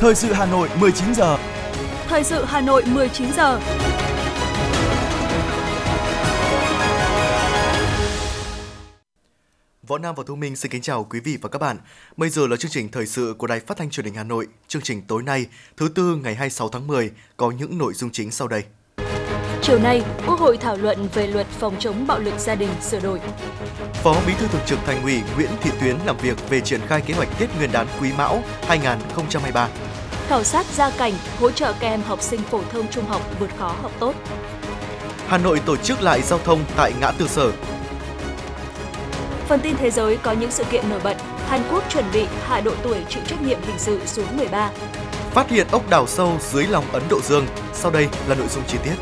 Thời sự Hà Nội 19 giờ. Thời sự Hà Nội 19 giờ. Võ Nam và Thu Minh xin kính chào quý vị và các bạn. Bây giờ là chương trình thời sự của Đài Phát thanh Truyền hình Hà Nội. Chương trình tối nay, thứ tư ngày 26 tháng 10 có những nội dung chính sau đây. Chiều nay, Quốc hội thảo luận về luật phòng chống bạo lực gia đình sửa đổi. Phó Bí thư Thường trực Thành ủy Nguyễn Thị Tuyến làm việc về triển khai kế hoạch Tết Nguyên đán Quý Mão 2023. Khảo sát gia cảnh, hỗ trợ các em học sinh phổ thông trung học vượt khó học tốt. Hà Nội tổ chức lại giao thông tại ngã tư sở. Phần tin thế giới có những sự kiện nổi bật. Hàn Quốc chuẩn bị hạ độ tuổi chịu trách nhiệm hình sự xuống 13. Phát hiện ốc đào sâu dưới lòng Ấn Độ Dương. Sau đây là nội dung chi tiết.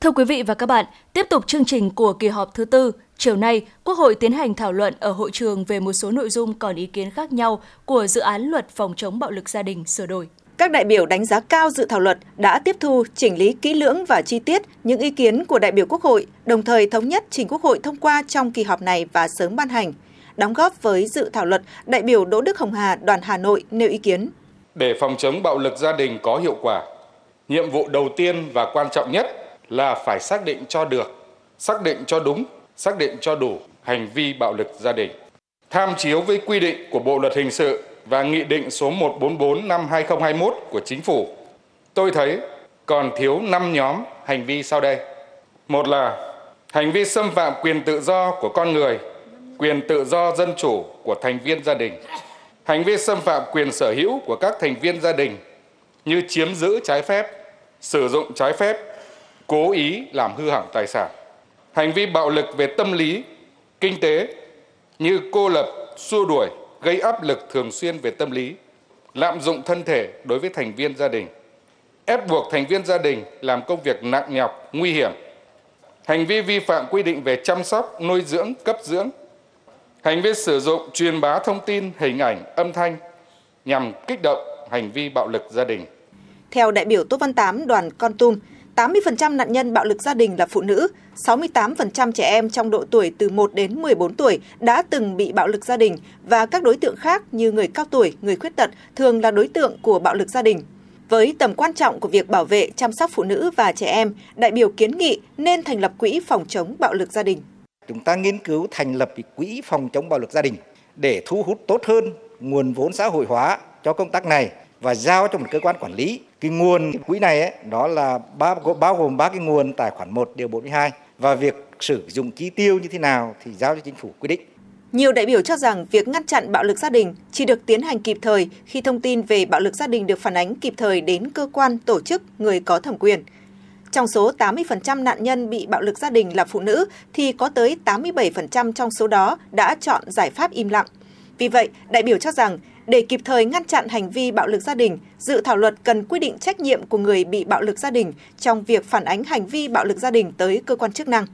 Thưa quý vị và các bạn, tiếp tục chương trình của kỳ họp thứ tư, chiều nay, Quốc hội tiến hành thảo luận ở hội trường về một số nội dung còn ý kiến khác nhau của dự án luật phòng chống bạo lực gia đình sửa đổi. Các đại biểu đánh giá cao dự thảo luật đã tiếp thu, chỉnh lý kỹ lưỡng và chi tiết những ý kiến của đại biểu Quốc hội, đồng thời thống nhất trình Quốc hội thông qua trong kỳ họp này và sớm ban hành. Đóng góp với dự thảo luật, đại biểu Đỗ Đức Hồng Hà, đoàn Hà Nội nêu ý kiến. Để phòng chống bạo lực gia đình có hiệu quả, nhiệm vụ đầu tiên và quan trọng nhất là phải xác định cho được, xác định cho đúng, xác định cho đủ hành vi bạo lực gia đình. Tham chiếu với quy định của Bộ luật hình sự và Nghị định số 144 năm 2021 của Chính phủ, tôi thấy còn thiếu 5 nhóm hành vi sau đây. Một là hành vi xâm phạm quyền tự do của con người, quyền tự do dân chủ của thành viên gia đình, hành vi xâm phạm quyền sở hữu của các thành viên gia đình như chiếm giữ trái phép, sử dụng trái phép, cố ý làm hư hỏng tài sản, hành vi bạo lực về tâm lý, kinh tế như cô lập, xua đuổi, gây áp lực thường xuyên về tâm lý, lạm dụng thân thể đối với thành viên gia đình, ép buộc thành viên gia đình làm công việc nặng nhọc, nguy hiểm, hành vi vi phạm quy định về chăm sóc, nuôi dưỡng, cấp dưỡng, hành vi sử dụng truyền bá thông tin, hình ảnh, âm thanh nhằm kích động hành vi bạo lực gia đình. Theo đại biểu Tô Văn Tám, đoàn Con Tum, 80% nạn nhân bạo lực gia đình là phụ nữ, 68% trẻ em trong độ tuổi từ 1 đến 14 tuổi đã từng bị bạo lực gia đình và các đối tượng khác như người cao tuổi, người khuyết tật thường là đối tượng của bạo lực gia đình. Với tầm quan trọng của việc bảo vệ, chăm sóc phụ nữ và trẻ em, đại biểu kiến nghị nên thành lập quỹ phòng chống bạo lực gia đình. Chúng ta nghiên cứu thành lập quỹ phòng chống bạo lực gia đình để thu hút tốt hơn nguồn vốn xã hội hóa cho công tác này và giao cho một cơ quan quản lý. Cái nguồn quỹ này ấy, đó là bao, bao gồm ba cái nguồn tài khoản 1 điều 42 và việc sử dụng chi tiêu như thế nào thì giao cho chính phủ quyết định. Nhiều đại biểu cho rằng việc ngăn chặn bạo lực gia đình chỉ được tiến hành kịp thời khi thông tin về bạo lực gia đình được phản ánh kịp thời đến cơ quan, tổ chức, người có thẩm quyền. Trong số 80% nạn nhân bị bạo lực gia đình là phụ nữ thì có tới 87% trong số đó đã chọn giải pháp im lặng. Vì vậy, đại biểu cho rằng để kịp thời ngăn chặn hành vi bạo lực gia đình, dự thảo luật cần quy định trách nhiệm của người bị bạo lực gia đình trong việc phản ánh hành vi bạo lực gia đình tới cơ quan chức năng.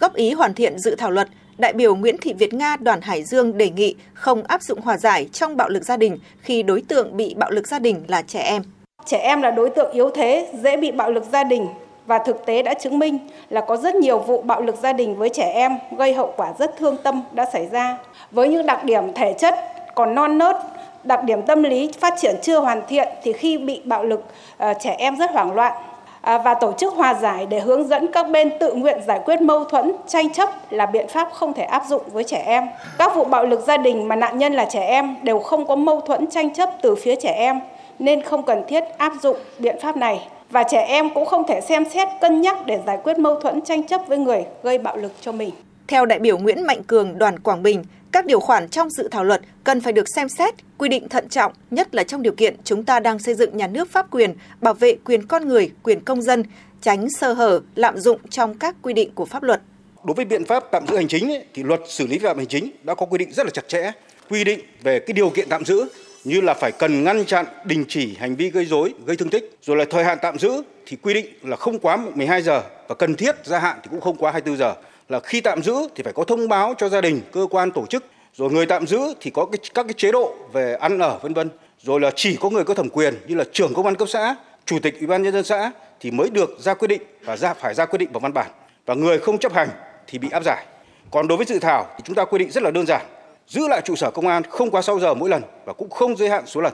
Góp ý hoàn thiện dự thảo luật, đại biểu Nguyễn Thị Việt Nga đoàn Hải Dương đề nghị không áp dụng hòa giải trong bạo lực gia đình khi đối tượng bị bạo lực gia đình là trẻ em. Trẻ em là đối tượng yếu thế, dễ bị bạo lực gia đình và thực tế đã chứng minh là có rất nhiều vụ bạo lực gia đình với trẻ em gây hậu quả rất thương tâm đã xảy ra. Với những đặc điểm thể chất còn non nớt, đặc điểm tâm lý phát triển chưa hoàn thiện thì khi bị bạo lực ờ, trẻ em rất hoảng loạn à, và tổ chức hòa giải để hướng dẫn các bên tự nguyện giải quyết mâu thuẫn, tranh chấp là biện pháp không thể áp dụng với trẻ em. Các vụ bạo lực gia đình mà nạn nhân là trẻ em đều không có mâu thuẫn tranh chấp từ phía trẻ em nên không cần thiết áp dụng biện pháp này và trẻ em cũng không thể xem xét cân nhắc để giải quyết mâu thuẫn tranh chấp với người gây bạo lực cho mình. Theo đại biểu Nguyễn Mạnh Cường, đoàn Quảng Bình, các điều khoản trong dự thảo luật cần phải được xem xét, quy định thận trọng, nhất là trong điều kiện chúng ta đang xây dựng nhà nước pháp quyền, bảo vệ quyền con người, quyền công dân, tránh sơ hở, lạm dụng trong các quy định của pháp luật. Đối với biện pháp tạm giữ hành chính ấy, thì luật xử lý vi phạm hành chính đã có quy định rất là chặt chẽ, quy định về cái điều kiện tạm giữ như là phải cần ngăn chặn, đình chỉ hành vi gây rối, gây thương tích, rồi là thời hạn tạm giữ thì quy định là không quá 12 giờ và cần thiết gia hạn thì cũng không quá 24 giờ. Là khi tạm giữ thì phải có thông báo cho gia đình, cơ quan tổ chức, rồi người tạm giữ thì có cái, các cái chế độ về ăn ở vân vân, rồi là chỉ có người có thẩm quyền như là trưởng công an cấp xã, chủ tịch ủy ban nhân dân xã thì mới được ra quyết định và ra phải ra quyết định bằng văn bản và người không chấp hành thì bị áp giải. Còn đối với dự thảo thì chúng ta quy định rất là đơn giản, giữ lại trụ sở công an không quá 6 giờ mỗi lần và cũng không giới hạn số lần.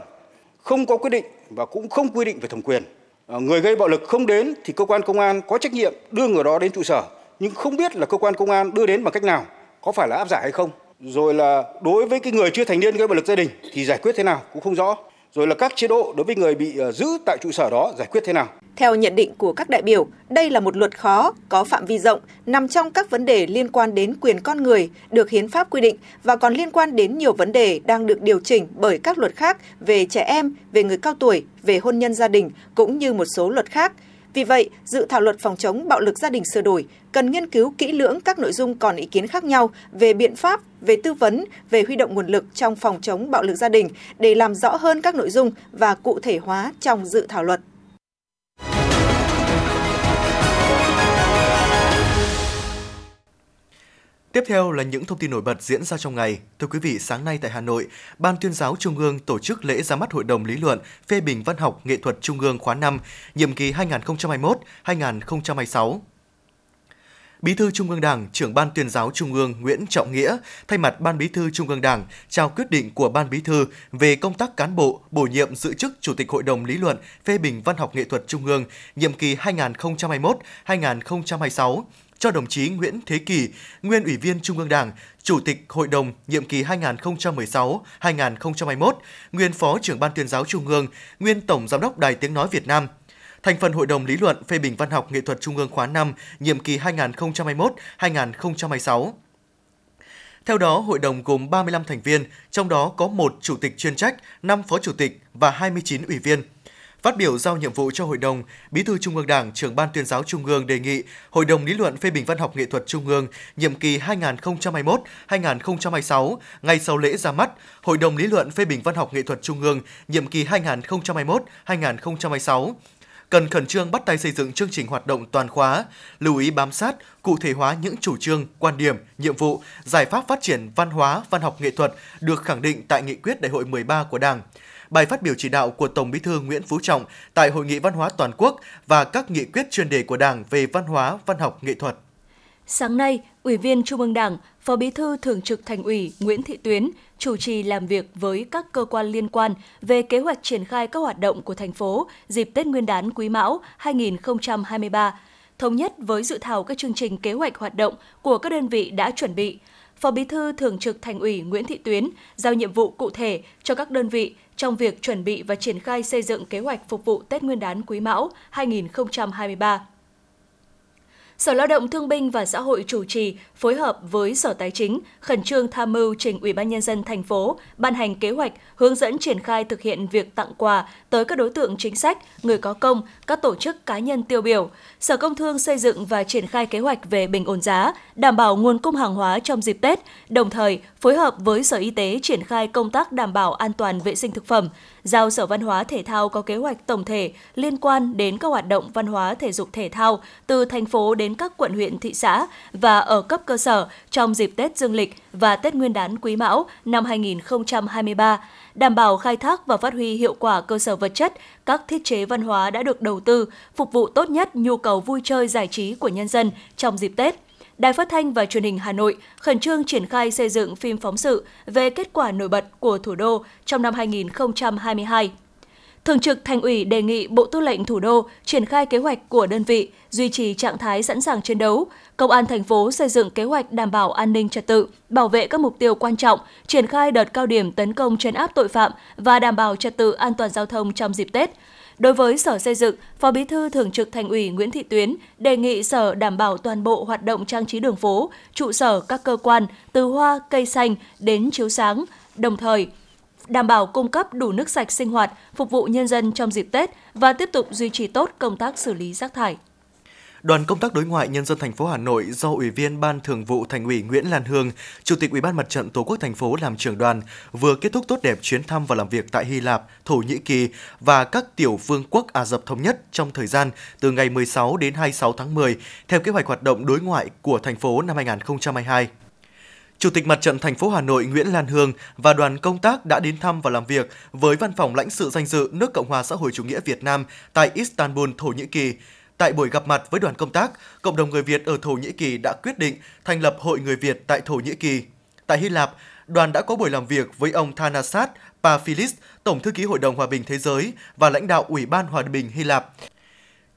không có quyết định và cũng không quy định về thẩm quyền. À, người gây bạo lực không đến thì cơ quan công an có trách nhiệm đưa người đó đến trụ sở, nhưng không biết là cơ quan công an đưa đến bằng cách nào, có phải là áp giải hay không. Rồi là đối với cái người chưa thành niên gây bạo lực gia đình thì giải quyết thế nào cũng không rõ. Rồi là các chế độ đối với người bị ờ, giữ tại trụ sở đó giải quyết thế nào. Theo nhận định của các đại biểu, đây là một luật khó, có phạm vi rộng, nằm trong các vấn đề liên quan đến quyền con người được hiến pháp quy định và còn liên quan đến nhiều vấn đề đang được điều chỉnh bởi các luật khác về trẻ em, về người cao tuổi, về hôn nhân gia đình cũng như một số luật khác. Vì vậy, dự thảo luật phòng chống bạo lực gia đình sửa đổi cần nghiên cứu kỹ lưỡng các nội dung còn ý kiến khác nhau về biện pháp, về tư vấn, về huy động nguồn lực trong phòng chống bạo lực gia đình để làm rõ hơn các nội dung và cụ thể hóa trong dự thảo luật. Tiếp theo là những thông tin nổi bật diễn ra trong ngày. Thưa quý vị, sáng nay tại Hà Nội, Ban tuyên giáo Trung ương tổ chức lễ ra mắt Hội đồng lý luận phê bình văn học nghệ thuật Trung ương khóa 5, nhiệm kỳ 2021-2026. Bí thư Trung ương Đảng, trưởng Ban tuyên giáo Trung ương Nguyễn Trọng Nghĩa thay mặt Ban Bí thư Trung ương Đảng trao quyết định của Ban Bí thư về công tác cán bộ bổ nhiệm giữ chức Chủ tịch Hội đồng lý luận phê bình văn học nghệ thuật Trung ương nhiệm kỳ 2021-2026 cho đồng chí Nguyễn Thế Kỳ, nguyên Ủy viên Trung ương Đảng, Chủ tịch Hội đồng nhiệm kỳ 2016-2021, nguyên Phó trưởng Ban tuyên giáo Trung ương, nguyên Tổng Giám đốc Đài Tiếng Nói Việt Nam, thành phần Hội đồng lý luận phê bình văn học nghệ thuật Trung ương khóa 5, nhiệm kỳ 2021-2026. Theo đó, hội đồng gồm 35 thành viên, trong đó có một chủ tịch chuyên trách, 5 phó chủ tịch và 29 ủy viên. Phát biểu giao nhiệm vụ cho hội đồng, Bí thư Trung ương Đảng, trưởng ban tuyên giáo Trung ương đề nghị Hội đồng lý luận phê bình văn học nghệ thuật Trung ương nhiệm kỳ 2021-2026 ngay sau lễ ra mắt, Hội đồng lý luận phê bình văn học nghệ thuật Trung ương nhiệm kỳ 2021-2026 cần khẩn trương bắt tay xây dựng chương trình hoạt động toàn khóa, lưu ý bám sát, cụ thể hóa những chủ trương, quan điểm, nhiệm vụ, giải pháp phát triển văn hóa, văn học nghệ thuật được khẳng định tại nghị quyết đại hội 13 của Đảng bài phát biểu chỉ đạo của Tổng Bí thư Nguyễn Phú Trọng tại Hội nghị Văn hóa Toàn quốc và các nghị quyết chuyên đề của Đảng về văn hóa, văn học, nghệ thuật. Sáng nay, Ủy viên Trung ương Đảng, Phó Bí thư Thường trực Thành ủy Nguyễn Thị Tuyến chủ trì làm việc với các cơ quan liên quan về kế hoạch triển khai các hoạt động của thành phố dịp Tết Nguyên đán Quý Mão 2023, thống nhất với dự thảo các chương trình kế hoạch hoạt động của các đơn vị đã chuẩn bị. Phó Bí thư Thường trực Thành ủy Nguyễn Thị Tuyến giao nhiệm vụ cụ thể cho các đơn vị trong việc chuẩn bị và triển khai xây dựng kế hoạch phục vụ Tết Nguyên đán Quý Mão 2023. Sở Lao động Thương binh và Xã hội chủ trì phối hợp với Sở Tài chính khẩn trương tham mưu trình Ủy ban nhân dân thành phố ban hành kế hoạch hướng dẫn triển khai thực hiện việc tặng quà tới các đối tượng chính sách, người có công, các tổ chức cá nhân tiêu biểu. Sở Công Thương xây dựng và triển khai kế hoạch về bình ổn giá, đảm bảo nguồn cung hàng hóa trong dịp Tết, đồng thời phối hợp với Sở Y tế triển khai công tác đảm bảo an toàn vệ sinh thực phẩm, giao Sở Văn hóa Thể thao có kế hoạch tổng thể liên quan đến các hoạt động văn hóa thể dục thể thao từ thành phố đến các quận huyện thị xã và ở cấp cơ sở trong dịp Tết Dương lịch và Tết Nguyên đán Quý Mão năm 2023, đảm bảo khai thác và phát huy hiệu quả cơ sở vật chất, các thiết chế văn hóa đã được đầu tư, phục vụ tốt nhất nhu cầu vui chơi giải trí của nhân dân trong dịp Tết. Đài Phát thanh và Truyền hình Hà Nội khẩn trương triển khai xây dựng phim phóng sự về kết quả nổi bật của thủ đô trong năm 2022. Thường trực Thành ủy đề nghị Bộ Tư lệnh Thủ đô triển khai kế hoạch của đơn vị, duy trì trạng thái sẵn sàng chiến đấu. Công an thành phố xây dựng kế hoạch đảm bảo an ninh trật tự, bảo vệ các mục tiêu quan trọng, triển khai đợt cao điểm tấn công chấn áp tội phạm và đảm bảo trật tự an toàn giao thông trong dịp Tết. Đối với Sở Xây dựng, Phó Bí thư Thường trực Thành ủy Nguyễn Thị Tuyến đề nghị Sở đảm bảo toàn bộ hoạt động trang trí đường phố, trụ sở các cơ quan, từ hoa, cây xanh đến chiếu sáng, đồng thời đảm bảo cung cấp đủ nước sạch sinh hoạt, phục vụ nhân dân trong dịp Tết và tiếp tục duy trì tốt công tác xử lý rác thải. Đoàn công tác đối ngoại nhân dân thành phố Hà Nội do Ủy viên Ban Thường vụ Thành ủy Nguyễn Lan Hương, Chủ tịch Ủy ban Mặt trận Tổ quốc thành phố làm trưởng đoàn vừa kết thúc tốt đẹp chuyến thăm và làm việc tại Hy Lạp, Thổ Nhĩ Kỳ và các tiểu vương quốc Ả Rập thống nhất trong thời gian từ ngày 16 đến 26 tháng 10 theo kế hoạch hoạt động đối ngoại của thành phố năm 2022. Chủ tịch Mặt trận thành phố Hà Nội Nguyễn Lan Hương và đoàn công tác đã đến thăm và làm việc với Văn phòng lãnh sự danh dự nước Cộng hòa xã hội chủ nghĩa Việt Nam tại Istanbul, Thổ Nhĩ Kỳ. Tại buổi gặp mặt với đoàn công tác, cộng đồng người Việt ở Thổ Nhĩ Kỳ đã quyết định thành lập Hội người Việt tại Thổ Nhĩ Kỳ. Tại Hy Lạp, đoàn đã có buổi làm việc với ông Thanasat Paphilis, Tổng thư ký Hội đồng Hòa bình Thế giới và lãnh đạo Ủy ban Hòa bình Hy Lạp.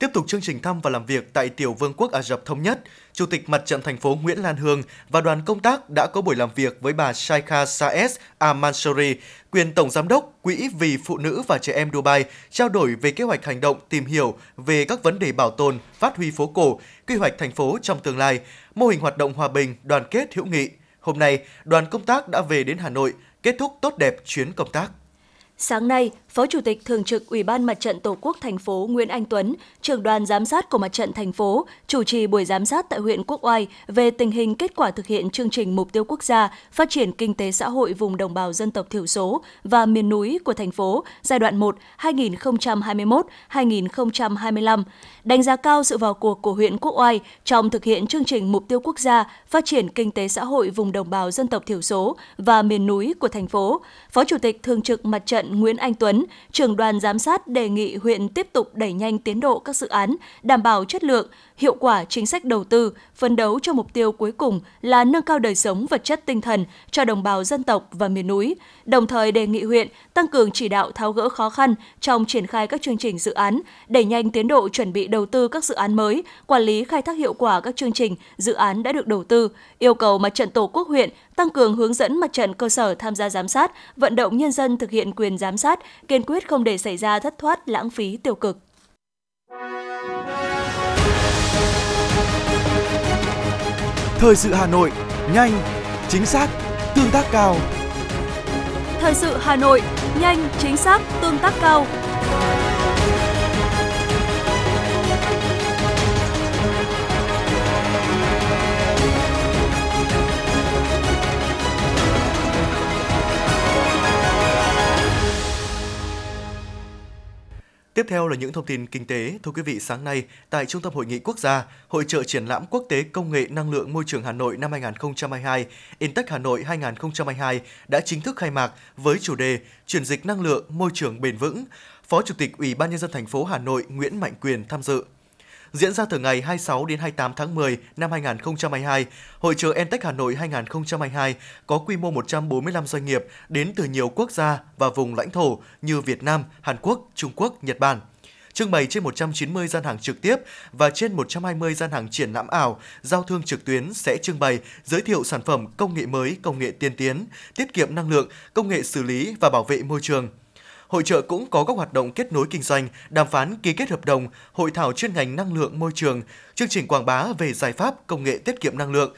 Tiếp tục chương trình thăm và làm việc tại Tiểu Vương quốc Ả Rập Thống Nhất, Chủ tịch Mặt trận thành phố Nguyễn Lan Hương và đoàn công tác đã có buổi làm việc với bà Shaikha Saez Al-Mansouri, quyền Tổng Giám đốc Quỹ vì Phụ nữ và Trẻ Em Dubai, trao đổi về kế hoạch hành động tìm hiểu về các vấn đề bảo tồn, phát huy phố cổ, quy hoạch thành phố trong tương lai, mô hình hoạt động hòa bình, đoàn kết hữu nghị. Hôm nay, đoàn công tác đã về đến Hà Nội, kết thúc tốt đẹp chuyến công tác. Sáng nay, Phó Chủ tịch Thường trực Ủy ban Mặt trận Tổ quốc thành phố Nguyễn Anh Tuấn, trưởng đoàn giám sát của Mặt trận thành phố, chủ trì buổi giám sát tại huyện Quốc Oai về tình hình kết quả thực hiện chương trình mục tiêu quốc gia phát triển kinh tế xã hội vùng đồng bào dân tộc thiểu số và miền núi của thành phố giai đoạn 1 2021-2025, đánh giá cao sự vào cuộc của huyện Quốc Oai trong thực hiện chương trình mục tiêu quốc gia phát triển kinh tế xã hội vùng đồng bào dân tộc thiểu số và miền núi của thành phố. Phó Chủ tịch Thường trực Mặt trận Nguyễn Anh Tuấn, trưởng đoàn giám sát đề nghị huyện tiếp tục đẩy nhanh tiến độ các dự án, đảm bảo chất lượng, hiệu quả chính sách đầu tư, phấn đấu cho mục tiêu cuối cùng là nâng cao đời sống vật chất tinh thần cho đồng bào dân tộc và miền núi. Đồng thời đề nghị huyện tăng cường chỉ đạo tháo gỡ khó khăn trong triển khai các chương trình dự án, đẩy nhanh tiến độ chuẩn bị đầu tư các dự án mới, quản lý khai thác hiệu quả các chương trình, dự án đã được đầu tư, yêu cầu Mặt trận Tổ quốc huyện tăng cường hướng dẫn mặt trận cơ sở tham gia giám sát, vận động nhân dân thực hiện quyền giám sát, kiên quyết không để xảy ra thất thoát, lãng phí tiêu cực. Thời sự Hà Nội, nhanh, chính xác, tương tác cao. Thời sự Hà Nội, nhanh, chính xác, tương tác cao. Tiếp theo là những thông tin kinh tế. Thưa quý vị, sáng nay tại Trung tâm Hội nghị Quốc gia, Hội trợ triển lãm quốc tế công nghệ năng lượng môi trường Hà Nội năm 2022, Intech Hà Nội 2022 đã chính thức khai mạc với chủ đề Chuyển dịch năng lượng môi trường bền vững. Phó Chủ tịch Ủy ban nhân dân thành phố Hà Nội Nguyễn Mạnh Quyền tham dự diễn ra từ ngày 26 đến 28 tháng 10 năm 2022. Hội trợ Entech Hà Nội 2022 có quy mô 145 doanh nghiệp đến từ nhiều quốc gia và vùng lãnh thổ như Việt Nam, Hàn Quốc, Trung Quốc, Nhật Bản trưng bày trên 190 gian hàng trực tiếp và trên 120 gian hàng triển lãm ảo, giao thương trực tuyến sẽ trưng bày, giới thiệu sản phẩm công nghệ mới, công nghệ tiên tiến, tiết kiệm năng lượng, công nghệ xử lý và bảo vệ môi trường – Hội trợ cũng có các hoạt động kết nối kinh doanh, đàm phán ký kết hợp đồng, hội thảo chuyên ngành năng lượng môi trường, chương trình quảng bá về giải pháp công nghệ tiết kiệm năng lượng,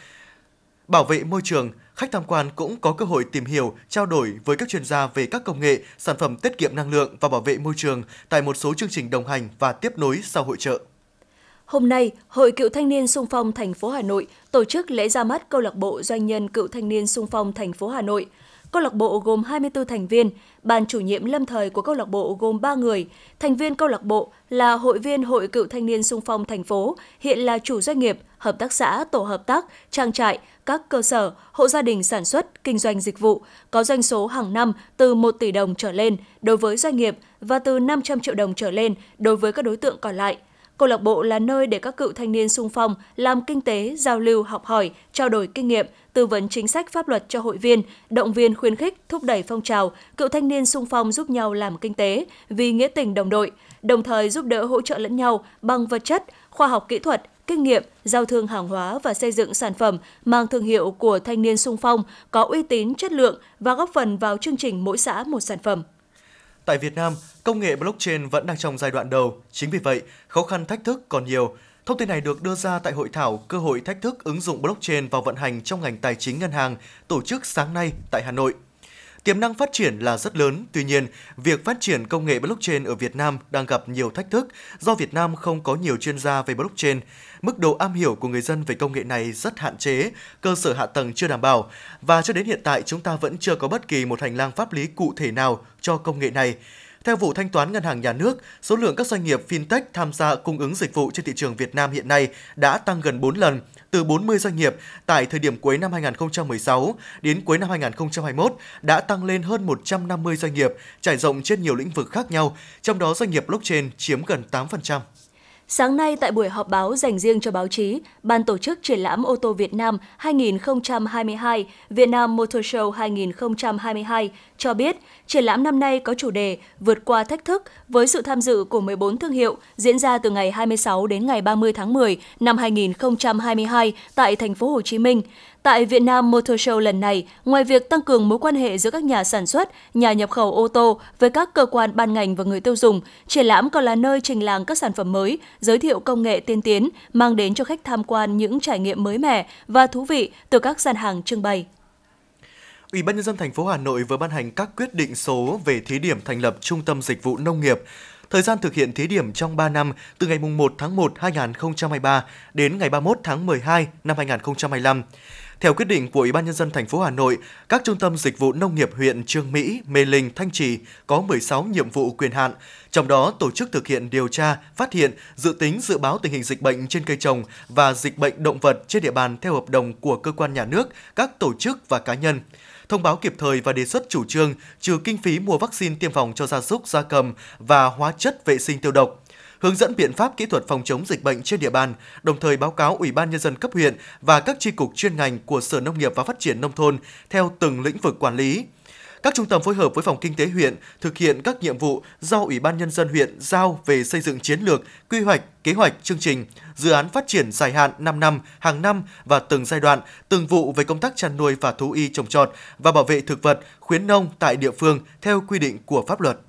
bảo vệ môi trường, khách tham quan cũng có cơ hội tìm hiểu, trao đổi với các chuyên gia về các công nghệ, sản phẩm tiết kiệm năng lượng và bảo vệ môi trường tại một số chương trình đồng hành và tiếp nối sau hội trợ. Hôm nay, Hội Cựu Thanh niên Sung phong thành phố Hà Nội tổ chức lễ ra mắt câu lạc bộ doanh nhân Cựu Thanh niên Sung phong thành phố Hà Nội – Câu lạc bộ gồm 24 thành viên, ban chủ nhiệm lâm thời của câu lạc bộ gồm 3 người, thành viên câu lạc bộ là hội viên Hội Cựu Thanh niên Sung phong thành phố, hiện là chủ doanh nghiệp, hợp tác xã, tổ hợp tác, trang trại, các cơ sở, hộ gia đình sản xuất, kinh doanh dịch vụ, có doanh số hàng năm từ 1 tỷ đồng trở lên đối với doanh nghiệp và từ 500 triệu đồng trở lên đối với các đối tượng còn lại – Câu lạc bộ là nơi để các cựu thanh niên sung phong làm kinh tế, giao lưu, học hỏi, trao đổi kinh nghiệm, tư vấn chính sách pháp luật cho hội viên, động viên khuyến khích, thúc đẩy phong trào cựu thanh niên sung phong giúp nhau làm kinh tế vì nghĩa tình đồng đội, đồng thời giúp đỡ hỗ trợ lẫn nhau bằng vật chất, khoa học kỹ thuật, kinh nghiệm, giao thương hàng hóa và xây dựng sản phẩm mang thương hiệu của thanh niên sung phong có uy tín, chất lượng và góp phần vào chương trình mỗi xã một sản phẩm. Tại Việt Nam, công nghệ blockchain vẫn đang trong giai đoạn đầu, chính vì vậy, khó khăn thách thức còn nhiều. Thông tin này được đưa ra tại hội thảo Cơ hội thách thức ứng dụng blockchain vào vận hành trong ngành tài chính ngân hàng tổ chức sáng nay tại Hà Nội. Tiềm năng phát triển là rất lớn, tuy nhiên, việc phát triển công nghệ blockchain ở Việt Nam đang gặp nhiều thách thức do Việt Nam không có nhiều chuyên gia về blockchain. Mức độ am hiểu của người dân về công nghệ này rất hạn chế, cơ sở hạ tầng chưa đảm bảo và cho đến hiện tại chúng ta vẫn chưa có bất kỳ một hành lang pháp lý cụ thể nào cho công nghệ này. Theo vụ thanh toán ngân hàng nhà nước, số lượng các doanh nghiệp fintech tham gia cung ứng dịch vụ trên thị trường Việt Nam hiện nay đã tăng gần 4 lần, từ 40 doanh nghiệp tại thời điểm cuối năm 2016 đến cuối năm 2021 đã tăng lên hơn 150 doanh nghiệp trải rộng trên nhiều lĩnh vực khác nhau, trong đó doanh nghiệp blockchain chiếm gần 8%. Sáng nay tại buổi họp báo dành riêng cho báo chí, Ban tổ chức triển lãm ô tô Việt Nam 2022 Việt Nam Motor Show 2022 cho biết triển lãm năm nay có chủ đề Vượt qua thách thức với sự tham dự của 14 thương hiệu diễn ra từ ngày 26 đến ngày 30 tháng 10 năm 2022 tại thành phố Hồ Chí Minh. Tại Việt Nam Motor Show lần này, ngoài việc tăng cường mối quan hệ giữa các nhà sản xuất, nhà nhập khẩu ô tô với các cơ quan ban ngành và người tiêu dùng, triển lãm còn là nơi trình làng các sản phẩm mới, giới thiệu công nghệ tiên tiến, mang đến cho khách tham quan những trải nghiệm mới mẻ và thú vị từ các gian hàng trưng bày. Ủy ban nhân dân thành phố Hà Nội vừa ban hành các quyết định số về thí điểm thành lập Trung tâm Dịch vụ Nông nghiệp. Thời gian thực hiện thí điểm trong 3 năm từ ngày 1 tháng 1 2023 đến ngày 31 tháng 12 năm 2025. Theo quyết định của Ủy ban nhân dân thành phố Hà Nội, các trung tâm dịch vụ nông nghiệp huyện Trương Mỹ, Mê Linh, Thanh Trì có 16 nhiệm vụ quyền hạn, trong đó tổ chức thực hiện điều tra, phát hiện, dự tính dự báo tình hình dịch bệnh trên cây trồng và dịch bệnh động vật trên địa bàn theo hợp đồng của cơ quan nhà nước, các tổ chức và cá nhân. Thông báo kịp thời và đề xuất chủ trương trừ kinh phí mua vaccine tiêm phòng cho gia súc, gia cầm và hóa chất vệ sinh tiêu độc hướng dẫn biện pháp kỹ thuật phòng chống dịch bệnh trên địa bàn, đồng thời báo cáo Ủy ban nhân dân cấp huyện và các tri cục chuyên ngành của Sở Nông nghiệp và Phát triển nông thôn theo từng lĩnh vực quản lý. Các trung tâm phối hợp với phòng kinh tế huyện thực hiện các nhiệm vụ do Ủy ban nhân dân huyện giao về xây dựng chiến lược, quy hoạch, kế hoạch, chương trình, dự án phát triển dài hạn 5 năm, hàng năm và từng giai đoạn, từng vụ về công tác chăn nuôi và thú y trồng trọt và bảo vệ thực vật, khuyến nông tại địa phương theo quy định của pháp luật.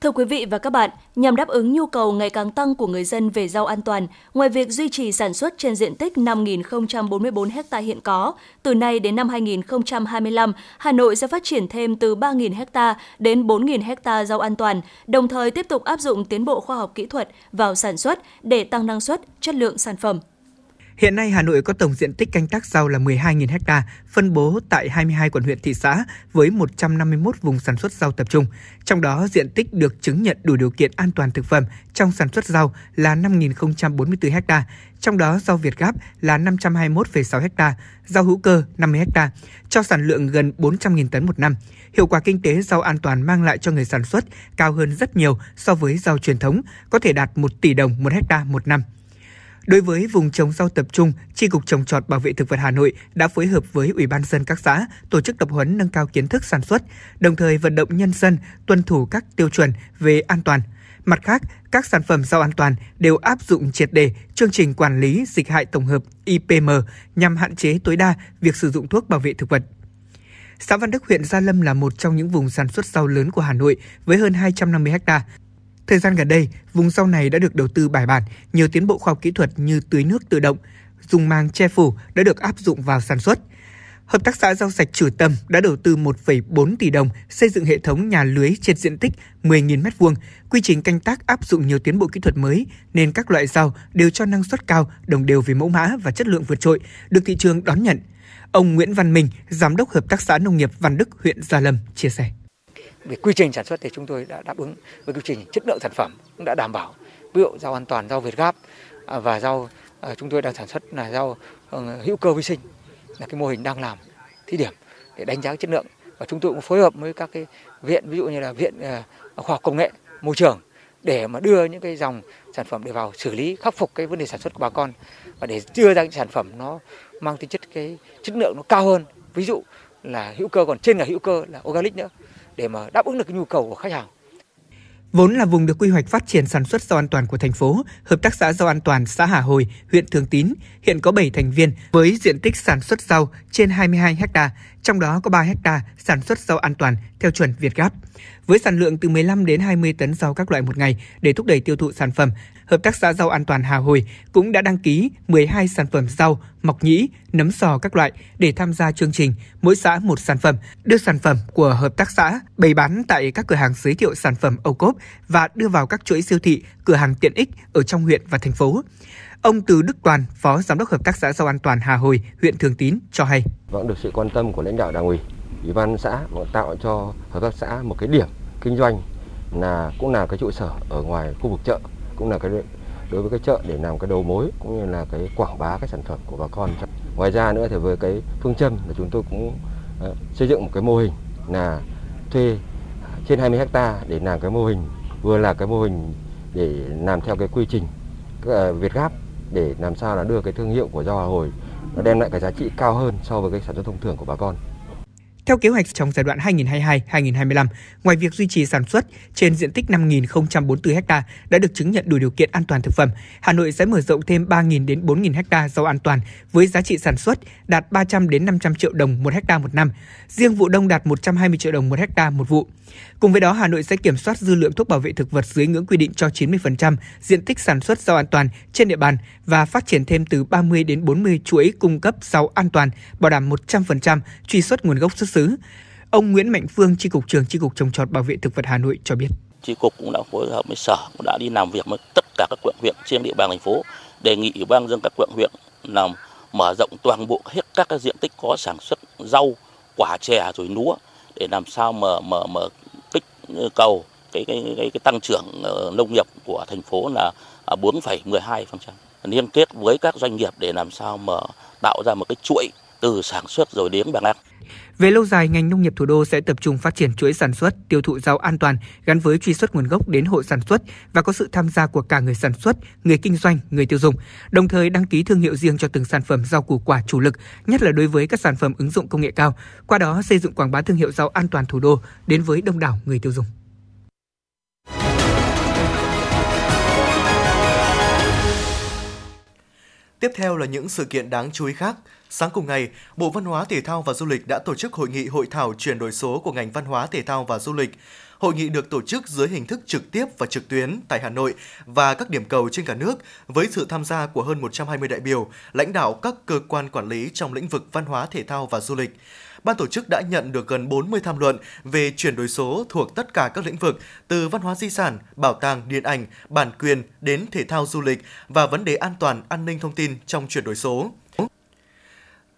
Thưa quý vị và các bạn, nhằm đáp ứng nhu cầu ngày càng tăng của người dân về rau an toàn, ngoài việc duy trì sản xuất trên diện tích 5.044 ha hiện có, từ nay đến năm 2025, Hà Nội sẽ phát triển thêm từ 3.000 ha đến 4.000 ha rau an toàn, đồng thời tiếp tục áp dụng tiến bộ khoa học kỹ thuật vào sản xuất để tăng năng suất, chất lượng sản phẩm. Hiện nay Hà Nội có tổng diện tích canh tác rau là 12.000 ha, phân bố tại 22 quận huyện thị xã với 151 vùng sản xuất rau tập trung. Trong đó, diện tích được chứng nhận đủ điều kiện an toàn thực phẩm trong sản xuất rau là 5.044 ha, trong đó rau Việt Gáp là 521,6 ha, rau hữu cơ 50 ha, cho sản lượng gần 400.000 tấn một năm. Hiệu quả kinh tế rau an toàn mang lại cho người sản xuất cao hơn rất nhiều so với rau truyền thống, có thể đạt 1 tỷ đồng một hecta một năm. Đối với vùng trồng rau tập trung, Tri cục trồng trọt bảo vệ thực vật Hà Nội đã phối hợp với Ủy ban dân các xã tổ chức tập huấn nâng cao kiến thức sản xuất, đồng thời vận động nhân dân tuân thủ các tiêu chuẩn về an toàn. Mặt khác, các sản phẩm rau an toàn đều áp dụng triệt đề chương trình quản lý dịch hại tổng hợp IPM nhằm hạn chế tối đa việc sử dụng thuốc bảo vệ thực vật. Xã Văn Đức, huyện Gia Lâm là một trong những vùng sản xuất rau lớn của Hà Nội với hơn 250 ha. Thời gian gần đây, vùng rau này đã được đầu tư bài bản, nhiều tiến bộ khoa học kỹ thuật như tưới nước tự động, dùng màng che phủ đã được áp dụng vào sản xuất. Hợp tác xã rau sạch Trử Tâm đã đầu tư 1,4 tỷ đồng xây dựng hệ thống nhà lưới trên diện tích 10.000 m2. Quy trình canh tác áp dụng nhiều tiến bộ kỹ thuật mới nên các loại rau đều cho năng suất cao, đồng đều về mẫu mã và chất lượng vượt trội, được thị trường đón nhận. Ông Nguyễn Văn Minh, Giám đốc Hợp tác xã Nông nghiệp Văn Đức, huyện Gia Lâm, chia sẻ về quy trình sản xuất thì chúng tôi đã đáp ứng với quy trình chất lượng sản phẩm cũng đã đảm bảo. Ví dụ rau an toàn, rau việt gáp à, và rau à, chúng tôi đang sản xuất là rau ờ, hữu cơ vi sinh là cái mô hình đang làm thí điểm để đánh giá chất lượng. Và chúng tôi cũng phối hợp với các cái viện, ví dụ như là viện à, khoa học công nghệ, môi trường để mà đưa những cái dòng sản phẩm để vào xử lý, khắc phục cái vấn đề sản xuất của bà con và để đưa ra những sản phẩm nó mang tính chất cái chất lượng nó cao hơn. Ví dụ là hữu cơ, còn trên là hữu cơ là organic nữa để mà đáp ứng được cái nhu cầu của khách hàng. Vốn là vùng được quy hoạch phát triển sản xuất rau an toàn của thành phố, Hợp tác xã rau an toàn xã Hà Hồi, huyện Thường Tín hiện có 7 thành viên với diện tích sản xuất rau trên 22 ha, trong đó có 3 ha sản xuất rau an toàn theo chuẩn Việt Gáp. Với sản lượng từ 15 đến 20 tấn rau các loại một ngày để thúc đẩy tiêu thụ sản phẩm, Hợp tác xã rau an toàn Hà Hồi cũng đã đăng ký 12 sản phẩm rau, mọc nhĩ, nấm sò các loại để tham gia chương trình mỗi xã một sản phẩm, đưa sản phẩm của hợp tác xã bày bán tại các cửa hàng giới thiệu sản phẩm ô cốp và đưa vào các chuỗi siêu thị, cửa hàng tiện ích ở trong huyện và thành phố. Ông Từ Đức Toàn, Phó Giám đốc Hợp tác xã rau an toàn Hà Hồi, huyện Thường Tín cho hay. Vẫn được sự quan tâm của lãnh đạo đảng ủy, ủy ban xã tạo cho hợp tác xã một cái điểm kinh doanh là cũng là cái trụ sở ở ngoài khu vực chợ cũng là cái đối với cái chợ để làm cái đầu mối cũng như là cái quảng bá cái sản phẩm của bà con. Ngoài ra nữa thì với cái phương châm là chúng tôi cũng uh, xây dựng một cái mô hình là thuê trên 20 hecta để làm cái mô hình vừa là cái mô hình để làm theo cái quy trình ờ, Việt Gáp để làm sao là đưa cái thương hiệu của rau Hà Hồi nó đem lại cái giá trị cao hơn so với cái sản xuất thông thường của bà con. Theo kế hoạch trong giai đoạn 2022-2025, ngoài việc duy trì sản xuất trên diện tích 5.044 ha đã được chứng nhận đủ điều kiện an toàn thực phẩm, Hà Nội sẽ mở rộng thêm 3.000 đến 4.000 ha rau an toàn với giá trị sản xuất đạt 300 đến 500 triệu đồng một ha một năm. Riêng vụ đông đạt 120 triệu đồng một ha một vụ. Cùng với đó, Hà Nội sẽ kiểm soát dư lượng thuốc bảo vệ thực vật dưới ngưỡng quy định cho 90% diện tích sản xuất rau an toàn trên địa bàn và phát triển thêm từ 30 đến 40 chuỗi cung cấp rau an toàn, bảo đảm 100% truy xuất nguồn gốc xuất xứ. Ông Nguyễn Mạnh Phương, Tri cục trưởng Tri cục trồng trọt bảo vệ thực vật Hà Nội cho biết. Tri cục cũng đã phối hợp với sở cũng đã đi làm việc với tất cả các quận huyện trên địa bàn thành phố đề nghị ủy ban dân các quận huyện làm mở rộng toàn bộ hết các cái diện tích có sản xuất rau, quả chè rồi lúa để làm sao mà mở mở kích ờ, cầu cái cái cái, cái tăng trưởng ờ, nông nghiệp của thành phố là à, 4,12%. Liên kết với các doanh nghiệp để làm sao mà tạo ra một cái chuỗi từ sản xuất rồi đến bán ăn. Về lâu dài, ngành nông nghiệp thủ đô sẽ tập trung phát triển chuỗi sản xuất, tiêu thụ rau an toàn gắn với truy xuất nguồn gốc đến hộ sản xuất và có sự tham gia của cả người sản xuất, người kinh doanh, người tiêu dùng, đồng thời đăng ký thương hiệu riêng cho từng sản phẩm rau củ quả chủ lực, nhất là đối với các sản phẩm ứng dụng công nghệ cao. Qua đó xây dựng quảng bá thương hiệu rau an toàn thủ đô đến với đông đảo người tiêu dùng. Tiếp theo là những sự kiện đáng chú ý khác. Sáng cùng ngày, Bộ Văn hóa Thể thao và Du lịch đã tổ chức hội nghị hội thảo chuyển đổi số của ngành văn hóa thể thao và du lịch. Hội nghị được tổ chức dưới hình thức trực tiếp và trực tuyến tại Hà Nội và các điểm cầu trên cả nước với sự tham gia của hơn 120 đại biểu, lãnh đạo các cơ quan quản lý trong lĩnh vực văn hóa thể thao và du lịch ban tổ chức đã nhận được gần 40 tham luận về chuyển đổi số thuộc tất cả các lĩnh vực từ văn hóa di sản, bảo tàng, điện ảnh, bản quyền đến thể thao du lịch và vấn đề an toàn an ninh thông tin trong chuyển đổi số.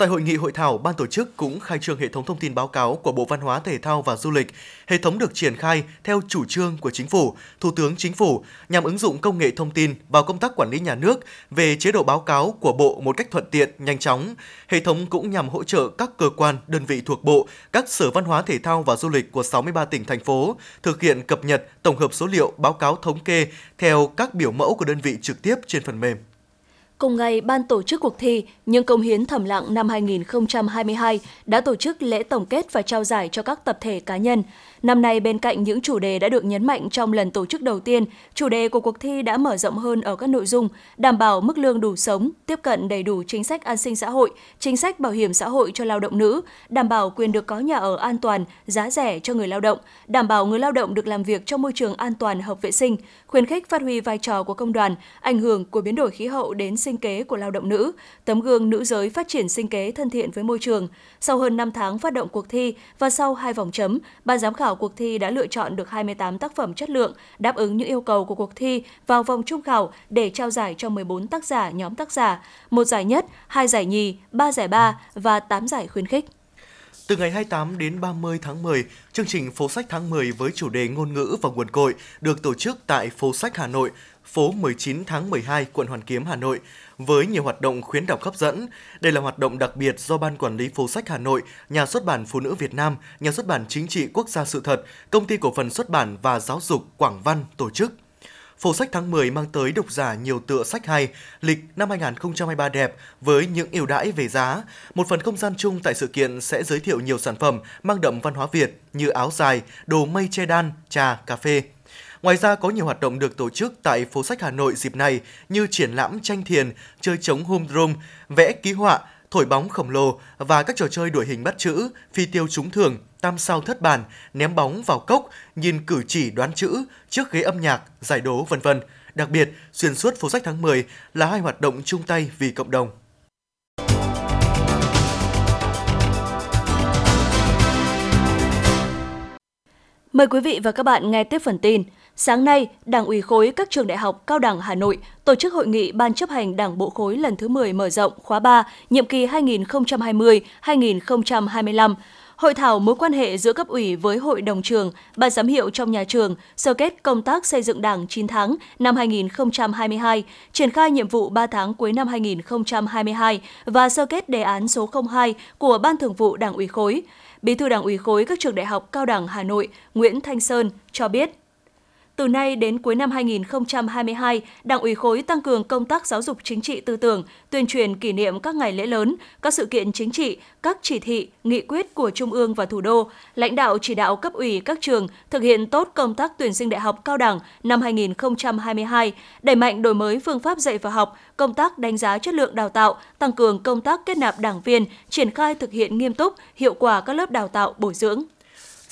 Tại hội nghị hội thảo, ban tổ chức cũng khai trương hệ thống thông tin báo cáo của Bộ Văn hóa Thể thao và Du lịch. Hệ thống được triển khai theo chủ trương của Chính phủ, Thủ tướng Chính phủ nhằm ứng dụng công nghệ thông tin vào công tác quản lý nhà nước về chế độ báo cáo của Bộ một cách thuận tiện, nhanh chóng. Hệ thống cũng nhằm hỗ trợ các cơ quan, đơn vị thuộc Bộ, các sở văn hóa thể thao và du lịch của 63 tỉnh thành phố thực hiện cập nhật, tổng hợp số liệu, báo cáo thống kê theo các biểu mẫu của đơn vị trực tiếp trên phần mềm. Cùng ngày, ban tổ chức cuộc thi Những công hiến thầm lặng năm 2022 đã tổ chức lễ tổng kết và trao giải cho các tập thể cá nhân. Năm nay, bên cạnh những chủ đề đã được nhấn mạnh trong lần tổ chức đầu tiên, chủ đề của cuộc thi đã mở rộng hơn ở các nội dung đảm bảo mức lương đủ sống, tiếp cận đầy đủ chính sách an sinh xã hội, chính sách bảo hiểm xã hội cho lao động nữ, đảm bảo quyền được có nhà ở an toàn, giá rẻ cho người lao động, đảm bảo người lao động được làm việc trong môi trường an toàn hợp vệ sinh, khuyến khích phát huy vai trò của công đoàn, ảnh hưởng của biến đổi khí hậu đến sinh kế của lao động nữ, tấm gương nữ giới phát triển sinh kế thân thiện với môi trường. Sau hơn 5 tháng phát động cuộc thi và sau hai vòng chấm, ban giám khảo khảo cuộc thi đã lựa chọn được 28 tác phẩm chất lượng đáp ứng những yêu cầu của cuộc thi vào vòng trung khảo để trao giải cho 14 tác giả nhóm tác giả, một giải nhất, hai giải nhì, ba giải ba và 8 giải khuyến khích. Từ ngày 28 đến 30 tháng 10, chương trình Phố sách tháng 10 với chủ đề ngôn ngữ và nguồn cội được tổ chức tại Phố sách Hà Nội, phố 19 tháng 12, quận Hoàn Kiếm, Hà Nội, với nhiều hoạt động khuyến đọc hấp dẫn. Đây là hoạt động đặc biệt do Ban Quản lý Phố sách Hà Nội, Nhà xuất bản Phụ nữ Việt Nam, Nhà xuất bản Chính trị Quốc gia Sự thật, Công ty Cổ phần Xuất bản và Giáo dục Quảng Văn tổ chức. Phố sách tháng 10 mang tới độc giả nhiều tựa sách hay, lịch năm 2023 đẹp với những ưu đãi về giá. Một phần không gian chung tại sự kiện sẽ giới thiệu nhiều sản phẩm mang đậm văn hóa Việt như áo dài, đồ mây che đan, trà, cà phê. Ngoài ra có nhiều hoạt động được tổ chức tại phố sách Hà Nội dịp này như triển lãm tranh thiền, chơi trống home drum, vẽ ký họa, thổi bóng khổng lồ và các trò chơi đuổi hình bắt chữ, phi tiêu trúng thường, tam sao thất bản, ném bóng vào cốc, nhìn cử chỉ đoán chữ, trước ghế âm nhạc, giải đố vân vân. Đặc biệt, xuyên suốt phố sách tháng 10 là hai hoạt động chung tay vì cộng đồng. Mời quý vị và các bạn nghe tiếp phần tin. Sáng nay, Đảng ủy khối các trường đại học cao đẳng Hà Nội tổ chức hội nghị Ban chấp hành Đảng bộ khối lần thứ 10 mở rộng khóa 3, nhiệm kỳ 2020-2025. Hội thảo mối quan hệ giữa cấp ủy với hội đồng trường, ban giám hiệu trong nhà trường, sơ kết công tác xây dựng Đảng 9 tháng năm 2022, triển khai nhiệm vụ 3 tháng cuối năm 2022 và sơ kết đề án số 02 của Ban Thường vụ Đảng ủy khối. Bí thư Đảng ủy khối các trường đại học cao đẳng Hà Nội Nguyễn Thanh Sơn cho biết từ nay đến cuối năm 2022, Đảng ủy khối tăng cường công tác giáo dục chính trị tư tưởng, tuyên truyền kỷ niệm các ngày lễ lớn, các sự kiện chính trị, các chỉ thị, nghị quyết của Trung ương và thủ đô, lãnh đạo chỉ đạo cấp ủy các trường thực hiện tốt công tác tuyển sinh đại học cao đẳng năm 2022, đẩy mạnh đổi mới phương pháp dạy và học, công tác đánh giá chất lượng đào tạo, tăng cường công tác kết nạp đảng viên, triển khai thực hiện nghiêm túc, hiệu quả các lớp đào tạo bồi dưỡng.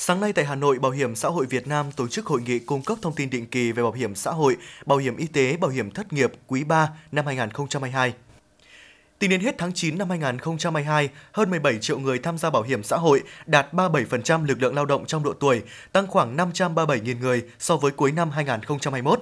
Sáng nay tại Hà Nội, Bảo hiểm xã hội Việt Nam tổ chức hội nghị cung cấp thông tin định kỳ về bảo hiểm xã hội, bảo hiểm y tế, bảo hiểm thất nghiệp quý 3 năm 2022. Tính đến hết tháng 9 năm 2022, hơn 17 triệu người tham gia bảo hiểm xã hội, đạt 37% lực lượng lao động trong độ tuổi, tăng khoảng 537.000 người so với cuối năm 2021.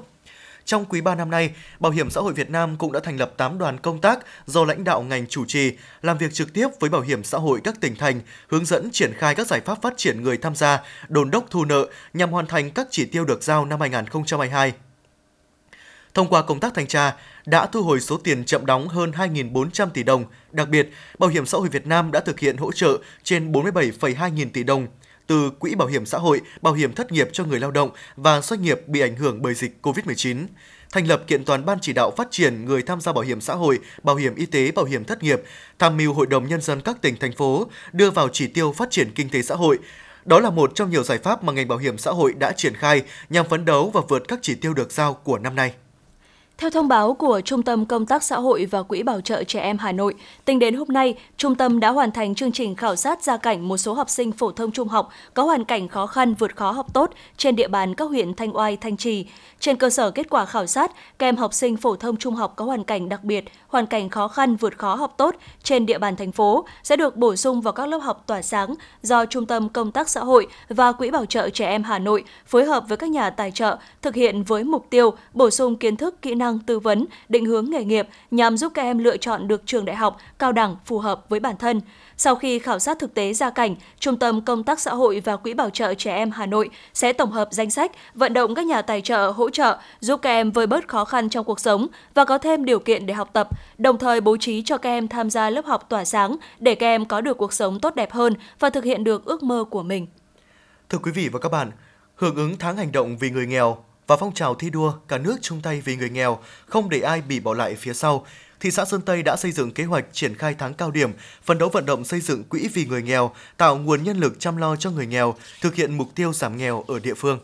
Trong quý 3 năm nay, Bảo hiểm xã hội Việt Nam cũng đã thành lập 8 đoàn công tác do lãnh đạo ngành chủ trì, làm việc trực tiếp với bảo hiểm xã hội các tỉnh thành, hướng dẫn triển khai các giải pháp phát triển người tham gia, đồn đốc thu nợ nhằm hoàn thành các chỉ tiêu được giao năm 2022. Thông qua công tác thanh tra, đã thu hồi số tiền chậm đóng hơn 2.400 tỷ đồng. Đặc biệt, Bảo hiểm xã hội Việt Nam đã thực hiện hỗ trợ trên 47,2 nghìn tỷ đồng từ Quỹ Bảo hiểm xã hội, bảo hiểm thất nghiệp cho người lao động và doanh nghiệp bị ảnh hưởng bởi dịch COVID-19 thành lập kiện toàn ban chỉ đạo phát triển người tham gia bảo hiểm xã hội, bảo hiểm y tế, bảo hiểm thất nghiệp, tham mưu Hội đồng nhân dân các tỉnh thành phố đưa vào chỉ tiêu phát triển kinh tế xã hội. Đó là một trong nhiều giải pháp mà ngành bảo hiểm xã hội đã triển khai nhằm phấn đấu và vượt các chỉ tiêu được giao của năm nay. Theo thông báo của Trung tâm Công tác Xã hội và Quỹ Bảo trợ Trẻ Em Hà Nội, tính đến hôm nay, trung tâm đã hoàn thành chương trình khảo sát gia cảnh một số học sinh phổ thông trung học có hoàn cảnh khó khăn vượt khó học tốt trên địa bàn các huyện Thanh Oai, Thanh Trì. Trên cơ sở kết quả khảo sát, các em học sinh phổ thông trung học có hoàn cảnh đặc biệt, hoàn cảnh khó khăn vượt khó học tốt trên địa bàn thành phố sẽ được bổ sung vào các lớp học tỏa sáng do Trung tâm Công tác Xã hội và Quỹ Bảo trợ Trẻ Em Hà Nội phối hợp với các nhà tài trợ thực hiện với mục tiêu bổ sung kiến thức, kỹ năng, tư vấn, định hướng nghề nghiệp nhằm giúp các em lựa chọn được trường đại học, cao đẳng phù hợp với bản thân. Sau khi khảo sát thực tế gia cảnh, Trung tâm Công tác Xã hội và Quỹ Bảo trợ Trẻ Em Hà Nội sẽ tổng hợp danh sách, vận động các nhà tài trợ hỗ trợ giúp các em vơi bớt khó khăn trong cuộc sống và có thêm điều kiện để học tập, đồng thời bố trí cho các em tham gia lớp học tỏa sáng để các em có được cuộc sống tốt đẹp hơn và thực hiện được ước mơ của mình. Thưa quý vị và các bạn, hưởng ứng tháng hành động vì người nghèo và phong trào thi đua cả nước chung tay vì người nghèo, không để ai bị bỏ lại phía sau, thị xã Sơn Tây đã xây dựng kế hoạch triển khai tháng cao điểm, phấn đấu vận động xây dựng quỹ vì người nghèo, tạo nguồn nhân lực chăm lo cho người nghèo, thực hiện mục tiêu giảm nghèo ở địa phương.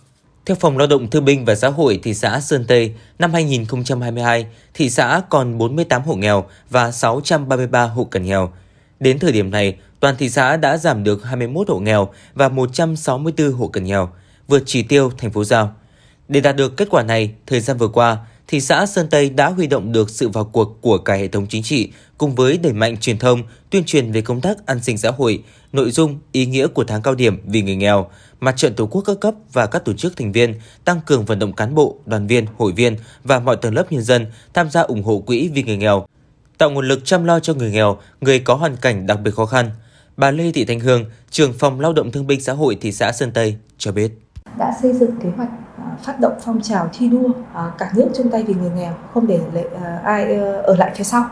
Theo Phòng Lao động Thương binh và Xã hội thị xã Sơn Tây, năm 2022, thị xã còn 48 hộ nghèo và 633 hộ cận nghèo. Đến thời điểm này, toàn thị xã đã giảm được 21 hộ nghèo và 164 hộ cận nghèo, vượt chỉ tiêu thành phố giao. Để đạt được kết quả này, thời gian vừa qua, thị xã Sơn Tây đã huy động được sự vào cuộc của cả hệ thống chính trị cùng với đẩy mạnh truyền thông, tuyên truyền về công tác an sinh xã hội, nội dung, ý nghĩa của tháng cao điểm vì người nghèo, mặt trận tổ quốc các cấp và các tổ chức thành viên tăng cường vận động cán bộ, đoàn viên, hội viên và mọi tầng lớp nhân dân tham gia ủng hộ quỹ vì người nghèo, tạo nguồn lực chăm lo cho người nghèo, người có hoàn cảnh đặc biệt khó khăn. Bà Lê Thị Thanh Hương, trưởng phòng lao động thương binh xã hội thị xã Sơn Tây cho biết đã xây dựng kế hoạch à, phát động phong trào thi đua à, cả nước chung tay vì người nghèo không để à, ai ờ, ở lại phía sau.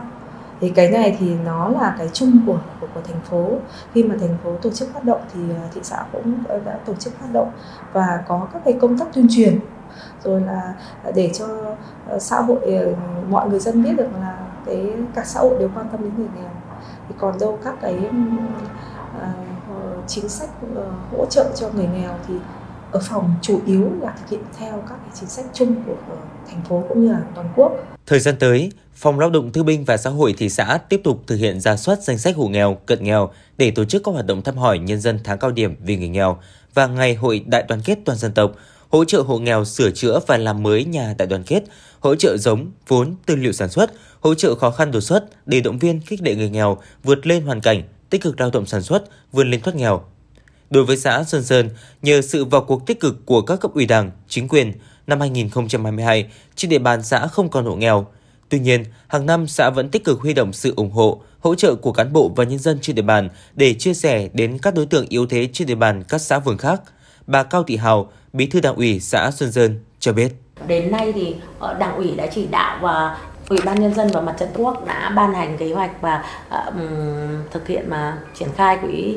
Thì cái này thì nó là cái chung của của, của thành phố. Khi mà thành phố tổ chức phát động thì thị xã cũng đã tổ chức phát động và có các cái công tác tuyên truyền. Rồi là để cho ờ, xã hội ờ, mọi người dân biết được là cái cả xã hội đều quan tâm đến người nghèo. Thì còn đâu các cái uh, chính sách uh, hỗ trợ cho người nghèo thì ở phòng chủ yếu là thực hiện theo các cái chính sách chung của ờ, thành phố cũng như là toàn quốc. Thời gian tới, Phòng Lao động Thương binh và Xã hội thị xã tiếp tục thực hiện ra soát danh sách hộ nghèo, cận nghèo để tổ chức các hoạt động thăm hỏi nhân dân tháng cao điểm vì người nghèo và ngày hội đại đoàn kết toàn dân tộc, hỗ trợ hộ nghèo sửa chữa và làm mới nhà đại đoàn kết, hỗ trợ giống, vốn, tư liệu sản xuất, hỗ trợ khó khăn đột xuất để động viên khích lệ người nghèo vượt lên hoàn cảnh, tích cực lao động sản xuất, vươn lên thoát nghèo, Đối với xã Xuân Sơn, nhờ sự vào cuộc tích cực của các cấp ủy đảng, chính quyền, năm 2022, trên địa bàn xã không còn hộ nghèo. Tuy nhiên, hàng năm xã vẫn tích cực huy động sự ủng hộ, hỗ trợ của cán bộ và nhân dân trên địa bàn để chia sẻ đến các đối tượng yếu thế trên địa bàn các xã phường khác. Bà Cao Thị Hào, Bí thư Đảng ủy xã Xuân Sơn cho biết. Đến nay thì ờ, Đảng ủy đã chỉ đạo và Ủy ban nhân dân và mặt trận quốc đã ban hành kế hoạch và uh, thực hiện mà triển khai quỹ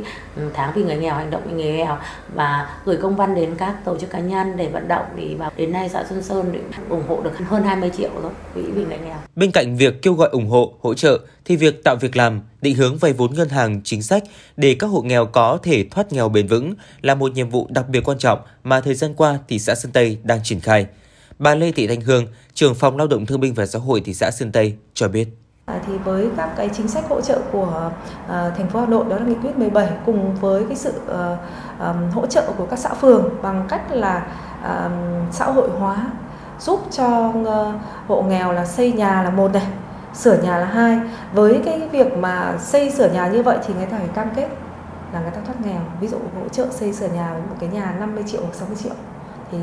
tháng vì người nghèo hành động vì người nghèo và gửi công văn đến các tổ chức cá nhân để vận động thì vào đến nay xã Xuân Sơn ủng hộ được hơn 20 triệu rồi quỹ vì người nghèo. Bên cạnh việc kêu gọi ủng hộ, hỗ trợ thì việc tạo việc làm, định hướng vay vốn ngân hàng chính sách để các hộ nghèo có thể thoát nghèo bền vững là một nhiệm vụ đặc biệt quan trọng mà thời gian qua thì xã Sơn Tây đang triển khai. Bà Lê Thị Thanh Hương, trưởng phòng lao động thương binh và xã hội thị xã Sơn Tây cho biết. À, thì với các cái chính sách hỗ trợ của uh, thành phố Hà Nội đó là nghị quyết 17 cùng với cái sự uh, um, hỗ trợ của các xã phường bằng cách là uh, xã hội hóa giúp cho uh, hộ nghèo là xây nhà là một này, sửa nhà là hai. Với cái việc mà xây sửa nhà như vậy thì người ta phải cam kết là người ta thoát nghèo. Ví dụ hỗ trợ xây sửa nhà với một cái nhà 50 triệu hoặc 60 triệu thì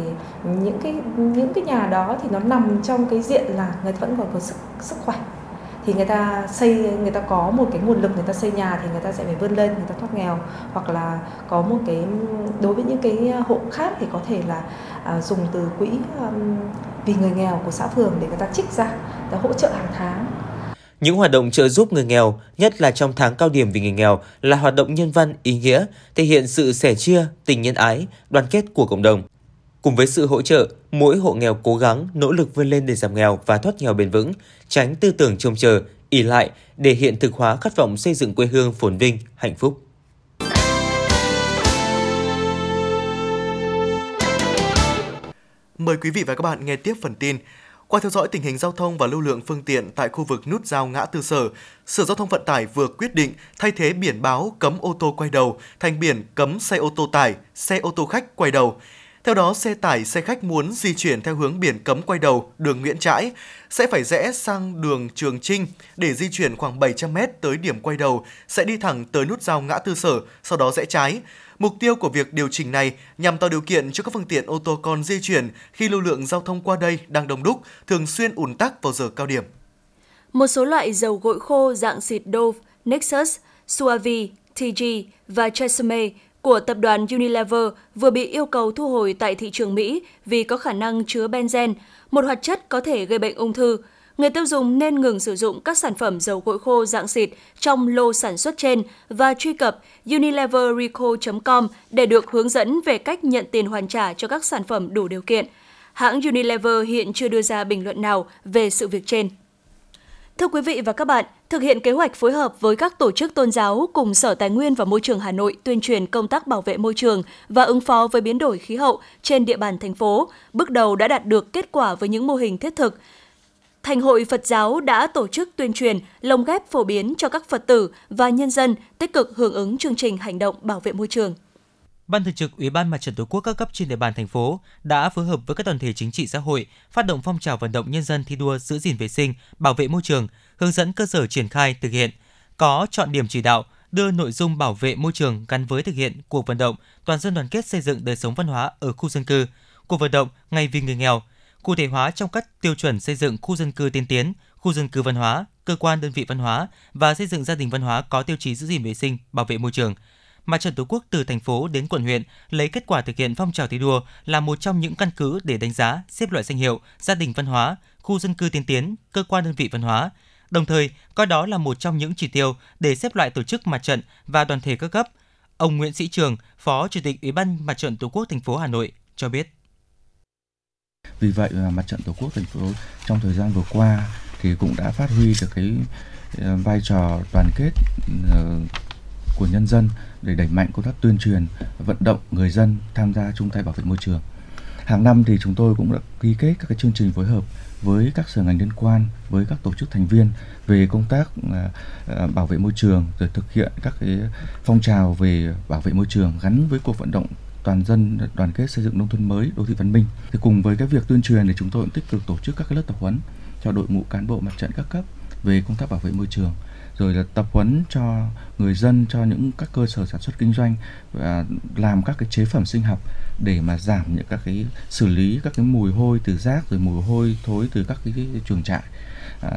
những cái những cái nhà đó thì nó nằm trong cái diện là người ta vẫn còn có sức sức khỏe. Thì người ta xây người ta có một cái nguồn lực người ta xây nhà thì người ta sẽ phải vươn lên người ta thoát nghèo. Hoặc là có một cái đối với những cái hộ khác thì có thể là à, dùng từ quỹ um, vì người nghèo của xã phường để người ta trích ra để hỗ trợ hàng tháng. Những hoạt động trợ giúp người nghèo, nhất là trong tháng cao điểm vì người nghèo, là hoạt động nhân văn ý nghĩa, thể hiện sự sẻ chia, tình nhân ái, đoàn kết của cộng đồng. Cùng với sự hỗ trợ, mỗi hộ nghèo cố gắng nỗ lực vươn lên để giảm nghèo và thoát nghèo bền vững, tránh tư tưởng trông chờ, ỉ lại để hiện thực hóa khát vọng xây dựng quê hương phồn vinh, hạnh phúc. Mời quý vị và các bạn nghe tiếp phần tin. Qua theo dõi tình hình giao thông và lưu lượng phương tiện tại khu vực nút giao ngã tư sở, Sở Giao thông Vận tải vừa quyết định thay thế biển báo cấm ô tô quay đầu thành biển cấm xe ô tô tải, xe ô tô khách quay đầu. Theo đó, xe tải, xe khách muốn di chuyển theo hướng biển cấm quay đầu, đường Nguyễn Trãi sẽ phải rẽ sang đường Trường Trinh để di chuyển khoảng 700 m tới điểm quay đầu, sẽ đi thẳng tới nút giao ngã tư sở, sau đó rẽ trái. Mục tiêu của việc điều chỉnh này nhằm tạo điều kiện cho các phương tiện ô tô con di chuyển khi lưu lượng giao thông qua đây đang đông đúc, thường xuyên ùn tắc vào giờ cao điểm. Một số loại dầu gội khô dạng xịt Dove, Nexus, Suave, TG và Tresemme của tập đoàn Unilever vừa bị yêu cầu thu hồi tại thị trường Mỹ vì có khả năng chứa benzen, một hoạt chất có thể gây bệnh ung thư. Người tiêu dùng nên ngừng sử dụng các sản phẩm dầu gội khô dạng xịt trong lô sản xuất trên và truy cập unileverrecall.com để được hướng dẫn về cách nhận tiền hoàn trả cho các sản phẩm đủ điều kiện. Hãng Unilever hiện chưa đưa ra bình luận nào về sự việc trên. Thưa quý vị và các bạn, thực hiện kế hoạch phối hợp với các tổ chức tôn giáo cùng Sở Tài nguyên và Môi trường Hà Nội tuyên truyền công tác bảo vệ môi trường và ứng phó với biến đổi khí hậu trên địa bàn thành phố, bước đầu đã đạt được kết quả với những mô hình thiết thực. Thành hội Phật giáo đã tổ chức tuyên truyền, lồng ghép phổ biến cho các Phật tử và nhân dân tích cực hưởng ứng chương trình hành động bảo vệ môi trường. Ban Thường trực Ủy ban Mặt trận Tổ quốc các cấp trên địa bàn thành phố đã phối hợp với các đoàn thể chính trị xã hội phát động phong trào vận động nhân dân thi đua giữ gìn vệ sinh, bảo vệ môi trường, hướng dẫn cơ sở triển khai thực hiện, có chọn điểm chỉ đạo, đưa nội dung bảo vệ môi trường gắn với thực hiện cuộc vận động toàn dân đoàn kết xây dựng đời sống văn hóa ở khu dân cư, cuộc vận động ngày vì người nghèo, cụ thể hóa trong các tiêu chuẩn xây dựng khu dân cư tiên tiến, khu dân cư văn hóa, cơ quan đơn vị văn hóa và xây dựng gia đình văn hóa có tiêu chí giữ gìn vệ sinh, bảo vệ môi trường – Mặt trận Tổ quốc từ thành phố đến quận huyện lấy kết quả thực hiện phong trào thi đua là một trong những căn cứ để đánh giá, xếp loại danh hiệu gia đình văn hóa, khu dân cư tiên tiến, cơ quan đơn vị văn hóa. Đồng thời, coi đó là một trong những chỉ tiêu để xếp loại tổ chức mặt trận và đoàn thể các cấp. Ông Nguyễn Sĩ Trường, Phó Chủ tịch Ủy ban Mặt trận Tổ quốc thành phố Hà Nội cho biết. Vì vậy mà Mặt trận Tổ quốc thành phố trong thời gian vừa qua thì cũng đã phát huy được cái ờ, vai trò đoàn kết ờ, của nhân dân để đẩy mạnh công tác tuyên truyền, vận động người dân tham gia chung tay bảo vệ môi trường. Hàng năm thì chúng tôi cũng đã ký kết các cái chương trình phối hợp với các sở ngành liên quan, với các tổ chức thành viên về công tác à, à, bảo vệ môi trường rồi thực hiện các cái phong trào về bảo vệ môi trường gắn với cuộc vận động toàn dân đoàn kết xây dựng nông thôn mới đô thị văn minh. Thì cùng với cái việc tuyên truyền thì chúng tôi cũng tích cực tổ chức các cái lớp tập huấn cho đội ngũ cán bộ mặt trận các cấp về công tác bảo vệ môi trường rồi là tập huấn cho người dân cho những các cơ sở sản xuất kinh doanh và làm các cái chế phẩm sinh học để mà giảm những các cái xử lý các cái mùi hôi từ rác rồi mùi hôi thối từ các cái, cái chuồng trại à,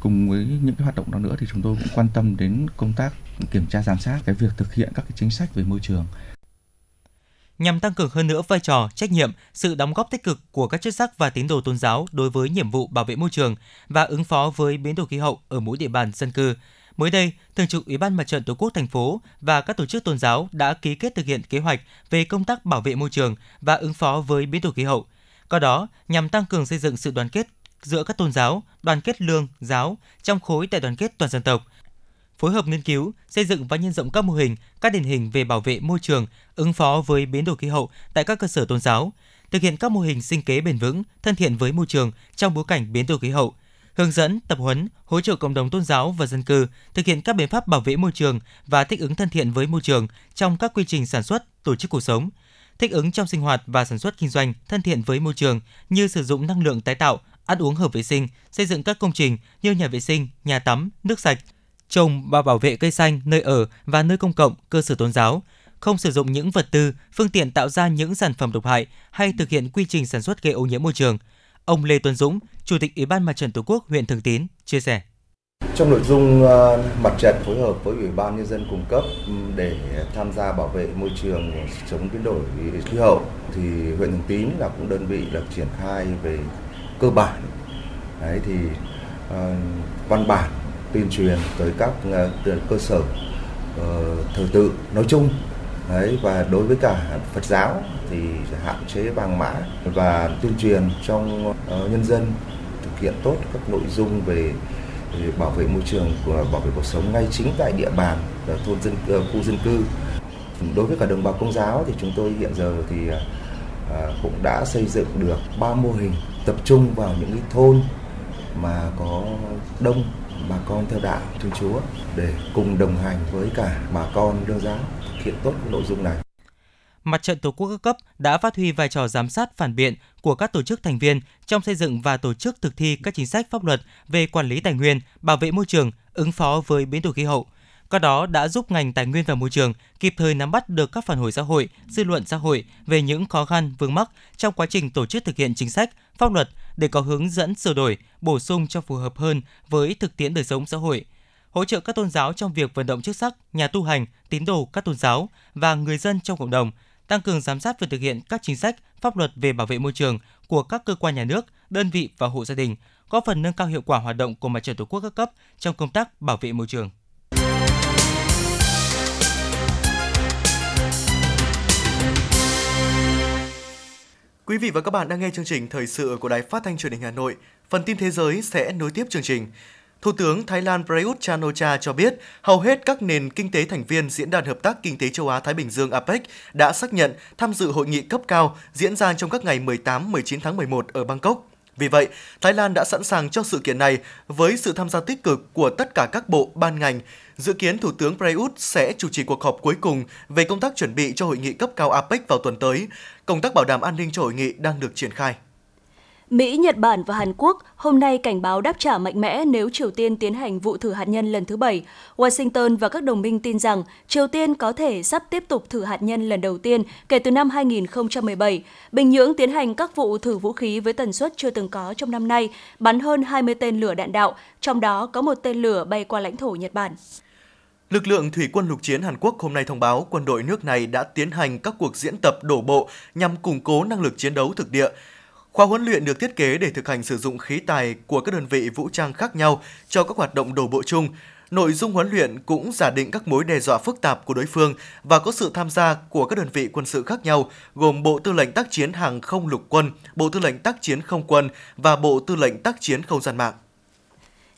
cùng với những cái hoạt động đó nữa thì chúng tôi cũng quan tâm đến công tác kiểm tra giám sát cái việc thực hiện các cái chính sách về môi trường nhằm tăng cường hơn nữa vai trò, trách nhiệm, sự đóng góp tích cực của các chức sắc và tín đồ tôn giáo đối với nhiệm vụ bảo vệ môi trường và ứng phó với biến đổi khí hậu ở mỗi địa bàn dân cư. Mới đây, Thường trực Ủy ban Mặt trận Tổ quốc thành phố và các tổ chức tôn giáo đã ký kết thực hiện kế hoạch về công tác bảo vệ môi trường và ứng phó với biến đổi khí hậu. Qua đó, nhằm tăng cường xây dựng sự đoàn kết giữa các tôn giáo, đoàn kết lương, giáo trong khối đại đoàn kết toàn dân tộc, phối hợp nghiên cứu, xây dựng và nhân rộng các mô hình, các điển hình về bảo vệ môi trường, ứng phó với biến đổi khí hậu tại các cơ sở tôn giáo, thực hiện các mô hình sinh kế bền vững, thân thiện với môi trường trong bối cảnh biến đổi khí hậu, hướng dẫn, tập huấn, hỗ trợ cộng đồng tôn giáo và dân cư thực hiện các biện pháp bảo vệ môi trường và thích ứng thân thiện với môi trường trong các quy trình sản xuất, tổ chức cuộc sống, thích ứng trong sinh hoạt và sản xuất kinh doanh thân thiện với môi trường như sử dụng năng lượng tái tạo, ăn uống hợp vệ sinh, xây dựng các công trình như nhà vệ sinh, nhà tắm, nước sạch, trồng và bảo vệ cây xanh nơi ở và nơi công cộng, cơ sở tôn giáo, không sử dụng những vật tư, phương tiện tạo ra những sản phẩm độc hại hay thực hiện quy trình sản xuất gây ô nhiễm môi trường. Ông Lê Tuấn Dũng, Chủ tịch Ủy ban Mặt trận Tổ quốc huyện Thường Tín chia sẻ. Trong nội dung ờ, mặt trận phối hợp với Ủy ban nhân dân cung cấp để tham gia bảo vệ môi trường chống biến đổi khí hậu thì huyện Thường Tín là cũng đơn vị được triển khai về cơ bản. Đấy thì uh, văn bản tuyên truyền tới các uh, cơ sở uh, thờ tự nói chung Đấy, và đối với cả Phật giáo thì hạn chế vàng mã và tuyên truyền trong uh, nhân dân thực hiện tốt các nội dung về, về bảo vệ môi trường của bảo vệ cuộc sống ngay chính tại địa bàn ờ, thôn dân uh, khu dân cư. Đối với cả đồng bào công giáo thì chúng tôi hiện giờ thì uh, cũng đã xây dựng được ba mô hình tập trung vào những cái thôn mà có đông bà con theo đạo Thiên Chúa để cùng đồng hành với cả bà con đưa giáo thực hiện tốt nội dung này. Mặt trận Tổ quốc các cấp đã phát huy vai trò giám sát phản biện của các tổ chức thành viên trong xây dựng và tổ chức thực thi các chính sách pháp luật về quản lý tài nguyên, bảo vệ môi trường, ứng phó với biến đổi khí hậu. Qua đó đã giúp ngành tài nguyên và môi trường kịp thời nắm bắt được các phản hồi xã hội, dư luận xã hội về những khó khăn vướng mắc trong quá trình tổ chức thực hiện chính sách, pháp luật để có hướng dẫn sửa đổi, bổ sung cho phù hợp hơn với thực tiễn đời sống xã hội – hỗ trợ các tôn giáo trong việc vận động chức sắc, nhà tu hành, tín đồ các tôn giáo và người dân trong cộng đồng, tăng cường giám sát việc thực hiện các chính sách, pháp luật về bảo vệ môi trường của các cơ quan nhà nước, đơn vị và hộ gia đình, góp phần nâng cao hiệu quả hoạt động của mặt trận tổ quốc các cấp trong công tác bảo vệ môi trường. Quý vị và các bạn đang nghe chương trình thời sự của Đài Phát thanh Truyền hình Hà Nội. Phần tin thế giới sẽ nối tiếp chương trình. Thủ tướng Thái Lan Prayut chan-o-cha cho biết hầu hết các nền kinh tế thành viên Diễn đàn Hợp tác Kinh tế Châu Á-Thái Bình Dương APEC đã xác nhận tham dự hội nghị cấp cao diễn ra trong các ngày 18-19 tháng 11 ở Bangkok. Vì vậy, Thái Lan đã sẵn sàng cho sự kiện này với sự tham gia tích cực của tất cả các bộ, ban ngành. Dự kiến Thủ tướng Prayut sẽ chủ trì cuộc họp cuối cùng về công tác chuẩn bị cho hội nghị cấp cao APEC vào tuần tới. Công tác bảo đảm an ninh cho hội nghị đang được triển khai. Mỹ, Nhật Bản và Hàn Quốc hôm nay cảnh báo đáp trả mạnh mẽ nếu Triều Tiên tiến hành vụ thử hạt nhân lần thứ bảy. Washington và các đồng minh tin rằng Triều Tiên có thể sắp tiếp tục thử hạt nhân lần đầu tiên kể từ năm 2017. Bình Nhưỡng tiến hành các vụ thử vũ khí với tần suất chưa từng có trong năm nay, bắn hơn 20 tên lửa đạn đạo, trong đó có một tên lửa bay qua lãnh thổ Nhật Bản. Lực lượng thủy quân lục chiến Hàn Quốc hôm nay thông báo quân đội nước này đã tiến hành các cuộc diễn tập đổ bộ nhằm củng cố năng lực chiến đấu thực địa. Khóa huấn luyện được thiết kế để thực hành sử dụng khí tài của các đơn vị vũ trang khác nhau cho các hoạt động đổ bộ chung. Nội dung huấn luyện cũng giả định các mối đe dọa phức tạp của đối phương và có sự tham gia của các đơn vị quân sự khác nhau, gồm Bộ Tư lệnh tác chiến hàng không lục quân, Bộ Tư lệnh tác chiến không quân và Bộ Tư lệnh tác chiến không gian mạng.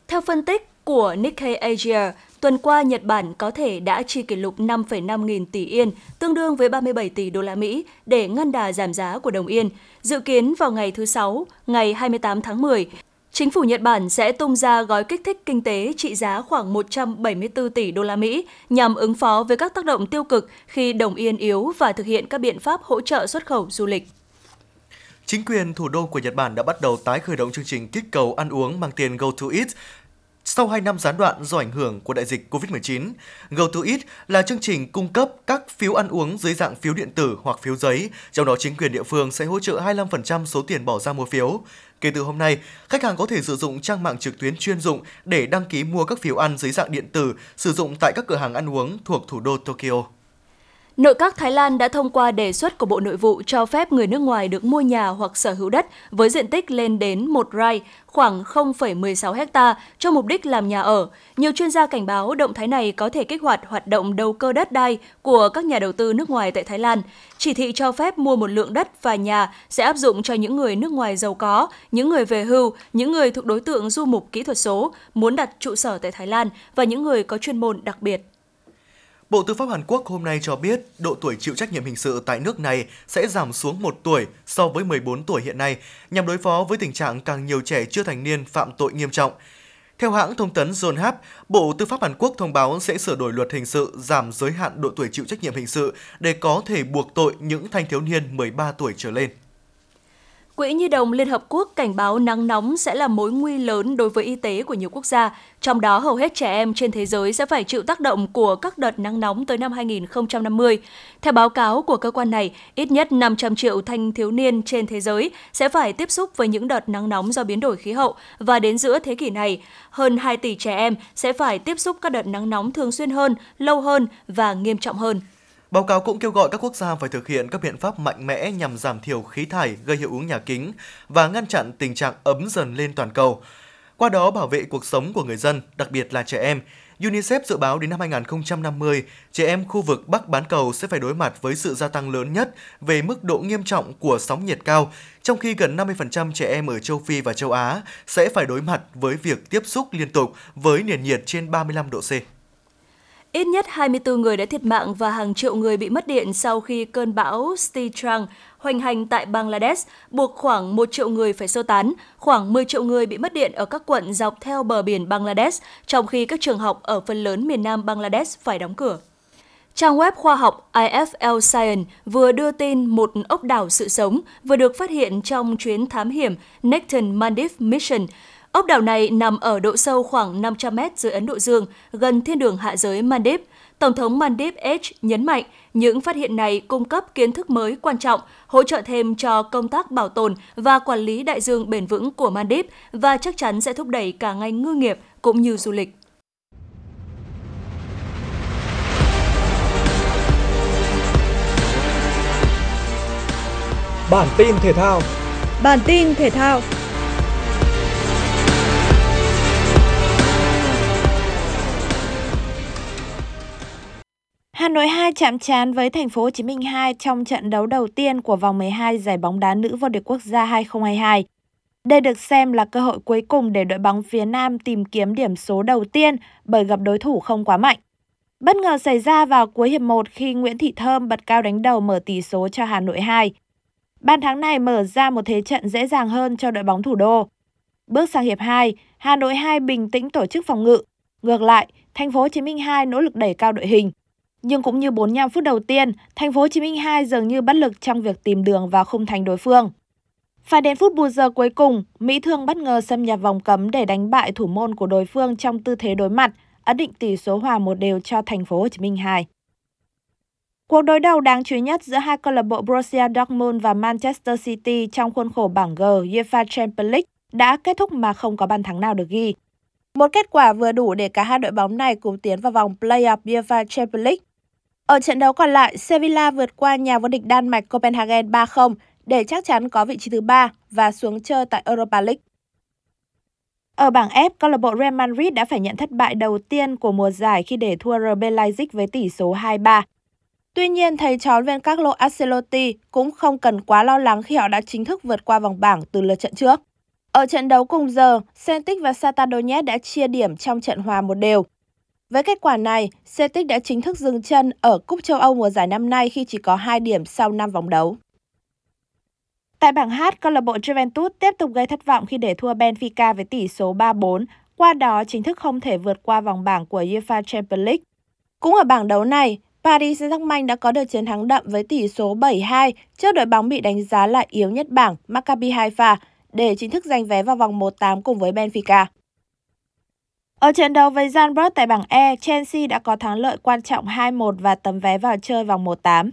Theo phân tích của Nikkei Asia, Tuần qua, Nhật Bản có thể đã chi kỷ lục 5,5 nghìn tỷ yên, tương đương với 37 tỷ đô la Mỹ, để ngăn đà giảm giá của đồng yên. Dự kiến vào ngày thứ Sáu, ngày 28 tháng 10, Chính phủ Nhật Bản sẽ tung ra gói kích thích kinh tế trị giá khoảng 174 tỷ đô la Mỹ nhằm ứng phó với các tác động tiêu cực khi đồng yên yếu và thực hiện các biện pháp hỗ trợ xuất khẩu du lịch. Chính quyền thủ đô của Nhật Bản đã bắt đầu tái khởi động chương trình kích cầu ăn uống mang tiền Go to Eat sau 2 năm gián đoạn do ảnh hưởng của đại dịch COVID-19, GoToEat là chương trình cung cấp các phiếu ăn uống dưới dạng phiếu điện tử hoặc phiếu giấy, trong đó chính quyền địa phương sẽ hỗ trợ 25% số tiền bỏ ra mua phiếu. Kể từ hôm nay, khách hàng có thể sử dụng trang mạng trực tuyến chuyên dụng để đăng ký mua các phiếu ăn dưới dạng điện tử sử dụng tại các cửa hàng ăn uống thuộc thủ đô Tokyo. Nội các Thái Lan đã thông qua đề xuất của Bộ Nội vụ cho phép người nước ngoài được mua nhà hoặc sở hữu đất với diện tích lên đến 1 rai, khoảng 0,16 hecta cho mục đích làm nhà ở. Nhiều chuyên gia cảnh báo động thái này có thể kích hoạt hoạt động đầu cơ đất đai của các nhà đầu tư nước ngoài tại Thái Lan. Chỉ thị cho phép mua một lượng đất và nhà sẽ áp dụng cho những người nước ngoài giàu có, những người về hưu, những người thuộc đối tượng du mục kỹ thuật số, muốn đặt trụ sở tại Thái Lan và những người có chuyên môn đặc biệt. Bộ Tư pháp Hàn Quốc hôm nay cho biết độ tuổi chịu trách nhiệm hình sự tại nước này sẽ giảm xuống 1 tuổi so với 14 tuổi hiện nay, nhằm đối phó với tình trạng càng nhiều trẻ chưa thành niên phạm tội nghiêm trọng. Theo hãng thông tấn Yonhap, Bộ Tư pháp Hàn Quốc thông báo sẽ sửa đổi luật hình sự giảm giới hạn độ tuổi chịu trách nhiệm hình sự để có thể buộc tội những thanh thiếu niên 13 tuổi trở lên. Quỹ Nhi đồng Liên Hợp Quốc cảnh báo nắng nóng sẽ là mối nguy lớn đối với y tế của nhiều quốc gia, trong đó hầu hết trẻ em trên thế giới sẽ phải chịu tác động của các đợt nắng nóng tới năm 2050. Theo báo cáo của cơ quan này, ít nhất 500 triệu thanh thiếu niên trên thế giới sẽ phải tiếp xúc với những đợt nắng nóng do biến đổi khí hậu và đến giữa thế kỷ này, hơn 2 tỷ trẻ em sẽ phải tiếp xúc các đợt nắng nóng thường xuyên hơn, lâu hơn và nghiêm trọng hơn. Báo cáo cũng kêu gọi các quốc gia phải thực hiện các biện pháp mạnh mẽ nhằm giảm thiểu khí thải gây hiệu ứng nhà kính và ngăn chặn tình trạng ấm dần lên toàn cầu. Qua đó bảo vệ cuộc sống của người dân, đặc biệt là trẻ em. UNICEF dự báo đến năm 2050, trẻ em khu vực Bắc bán cầu sẽ phải đối mặt với sự gia tăng lớn nhất về mức độ nghiêm trọng của sóng nhiệt cao, trong khi gần 50% trẻ em ở châu Phi và châu Á sẽ phải đối mặt với việc tiếp xúc liên tục với nền nhiệt trên 35 độ C. Ít nhất 24 người đã thiệt mạng và hàng triệu người bị mất điện sau khi cơn bão Stitrang hoành hành tại Bangladesh, buộc khoảng 1 triệu người phải sơ tán, khoảng 10 triệu người bị mất điện ở các quận dọc theo bờ biển Bangladesh, trong khi các trường học ở phần lớn miền nam Bangladesh phải đóng cửa. Trang web khoa học IFL Science vừa đưa tin một ốc đảo sự sống vừa được phát hiện trong chuyến thám hiểm Necton Maldives Mission – Ốc đảo này nằm ở độ sâu khoảng 500 mét dưới Ấn Độ Dương, gần thiên đường hạ giới Maldives. Tổng thống Maldives H nhấn mạnh những phát hiện này cung cấp kiến thức mới quan trọng, hỗ trợ thêm cho công tác bảo tồn và quản lý đại dương bền vững của Maldives và chắc chắn sẽ thúc đẩy cả ngành ngư nghiệp cũng như du lịch. Bản tin thể thao Bản tin thể thao Hà Nội 2 chạm trán với Thành phố Hồ Chí Minh 2 trong trận đấu đầu tiên của vòng 12 giải bóng đá nữ vô địch quốc gia 2022. Đây được xem là cơ hội cuối cùng để đội bóng phía Nam tìm kiếm điểm số đầu tiên bởi gặp đối thủ không quá mạnh. Bất ngờ xảy ra vào cuối hiệp 1 khi Nguyễn Thị Thơm bật cao đánh đầu mở tỷ số cho Hà Nội 2. Bàn thắng này mở ra một thế trận dễ dàng hơn cho đội bóng thủ đô. Bước sang hiệp 2, Hà Nội 2 bình tĩnh tổ chức phòng ngự. Ngược lại, Thành phố Hồ Chí Minh 2 nỗ lực đẩy cao đội hình. Nhưng cũng như 45 phút đầu tiên, Thành phố Hồ Chí Minh 2 dường như bất lực trong việc tìm đường vào khung thành đối phương. Phải đến phút bù giờ cuối cùng, Mỹ Thương bất ngờ xâm nhập vòng cấm để đánh bại thủ môn của đối phương trong tư thế đối mặt, ấn định tỷ số hòa một đều cho Thành phố Hồ Chí Minh 2. Cuộc đối đầu đáng chú ý nhất giữa hai câu lạc bộ Borussia Dortmund và Manchester City trong khuôn khổ bảng G UEFA Champions League đã kết thúc mà không có bàn thắng nào được ghi. Một kết quả vừa đủ để cả hai đội bóng này cùng tiến vào vòng play-off UEFA Champions League ở trận đấu còn lại, Sevilla vượt qua nhà vô địch Đan Mạch Copenhagen 3-0 để chắc chắn có vị trí thứ 3 và xuống chơi tại Europa League. Ở bảng F, câu lạc bộ Real Madrid đã phải nhận thất bại đầu tiên của mùa giải khi để thua RB Leipzig với tỷ số 2-3. Tuy nhiên, thầy trò viên Carlo Ancelotti cũng không cần quá lo lắng khi họ đã chính thức vượt qua vòng bảng từ lượt trận trước. Ở trận đấu cùng giờ, Celtic và Santander Donetsk đã chia điểm trong trận hòa một đều. Với kết quả này, Celtic đã chính thức dừng chân ở Cúp châu Âu mùa giải năm nay khi chỉ có 2 điểm sau 5 vòng đấu. Tại bảng H, câu lạc bộ Juventus tiếp tục gây thất vọng khi để thua Benfica với tỷ số 3-4, qua đó chính thức không thể vượt qua vòng bảng của UEFA Champions League. Cũng ở bảng đấu này, Paris Saint-Germain đã có được chiến thắng đậm với tỷ số 7-2 trước đội bóng bị đánh giá là yếu nhất bảng Maccabi Haifa để chính thức giành vé vào vòng 1-8 cùng với Benfica. Ở trận đấu với Zandvoort tại bảng E, Chelsea đã có thắng lợi quan trọng 2-1 và tấm vé vào chơi vòng 1-8.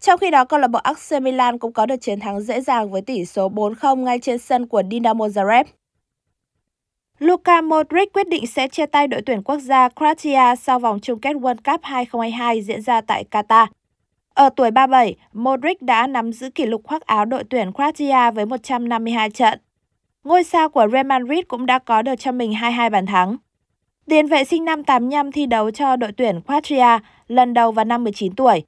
Trong khi đó, câu lạc bộ AC Milan cũng có được chiến thắng dễ dàng với tỷ số 4-0 ngay trên sân của Dinamo Zagreb. Luka Modric quyết định sẽ chia tay đội tuyển quốc gia Croatia sau vòng chung kết World Cup 2022 diễn ra tại Qatar. Ở tuổi 37, Modric đã nắm giữ kỷ lục khoác áo đội tuyển Croatia với 152 trận. Ngôi sao của Real Madrid cũng đã có được cho mình 22 bàn thắng. Tiền vệ sinh năm 85 thi đấu cho đội tuyển Croatia lần đầu vào năm 19 tuổi.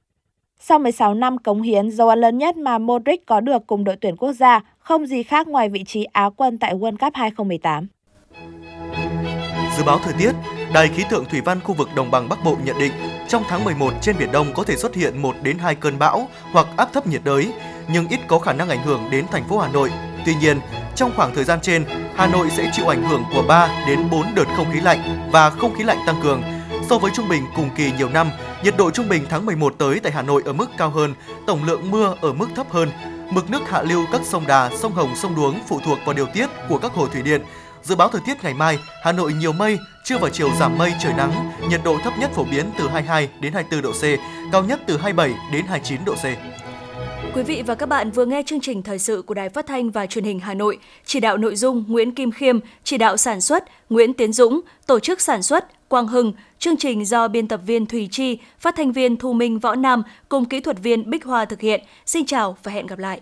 Sau 16 năm cống hiến, dấu ấn lớn nhất mà Modric có được cùng đội tuyển quốc gia không gì khác ngoài vị trí Á quân tại World Cup 2018. Dự báo thời tiết, Đài khí tượng thủy văn khu vực đồng bằng Bắc Bộ nhận định trong tháng 11 trên biển Đông có thể xuất hiện 1 đến 2 cơn bão hoặc áp thấp nhiệt đới, nhưng ít có khả năng ảnh hưởng đến thành phố Hà Nội. Tuy nhiên, trong khoảng thời gian trên, Hà Nội sẽ chịu ảnh hưởng của 3 đến 4 đợt không khí lạnh và không khí lạnh tăng cường. So với trung bình cùng kỳ nhiều năm, nhiệt độ trung bình tháng 11 tới tại Hà Nội ở mức cao hơn, tổng lượng mưa ở mức thấp hơn. Mực nước hạ lưu các sông Đà, sông Hồng, sông Đuống phụ thuộc vào điều tiết của các hồ thủy điện. Dự báo thời tiết ngày mai, Hà Nội nhiều mây, trưa và chiều giảm mây trời nắng, nhiệt độ thấp nhất phổ biến từ 22 đến 24 độ C, cao nhất từ 27 đến 29 độ C. Quý vị và các bạn vừa nghe chương trình thời sự của Đài Phát thanh và Truyền hình Hà Nội, chỉ đạo nội dung Nguyễn Kim Khiêm, chỉ đạo sản xuất Nguyễn Tiến Dũng, tổ chức sản xuất Quang Hưng, chương trình do biên tập viên Thùy Chi, phát thanh viên Thu Minh Võ Nam cùng kỹ thuật viên Bích Hoa thực hiện. Xin chào và hẹn gặp lại.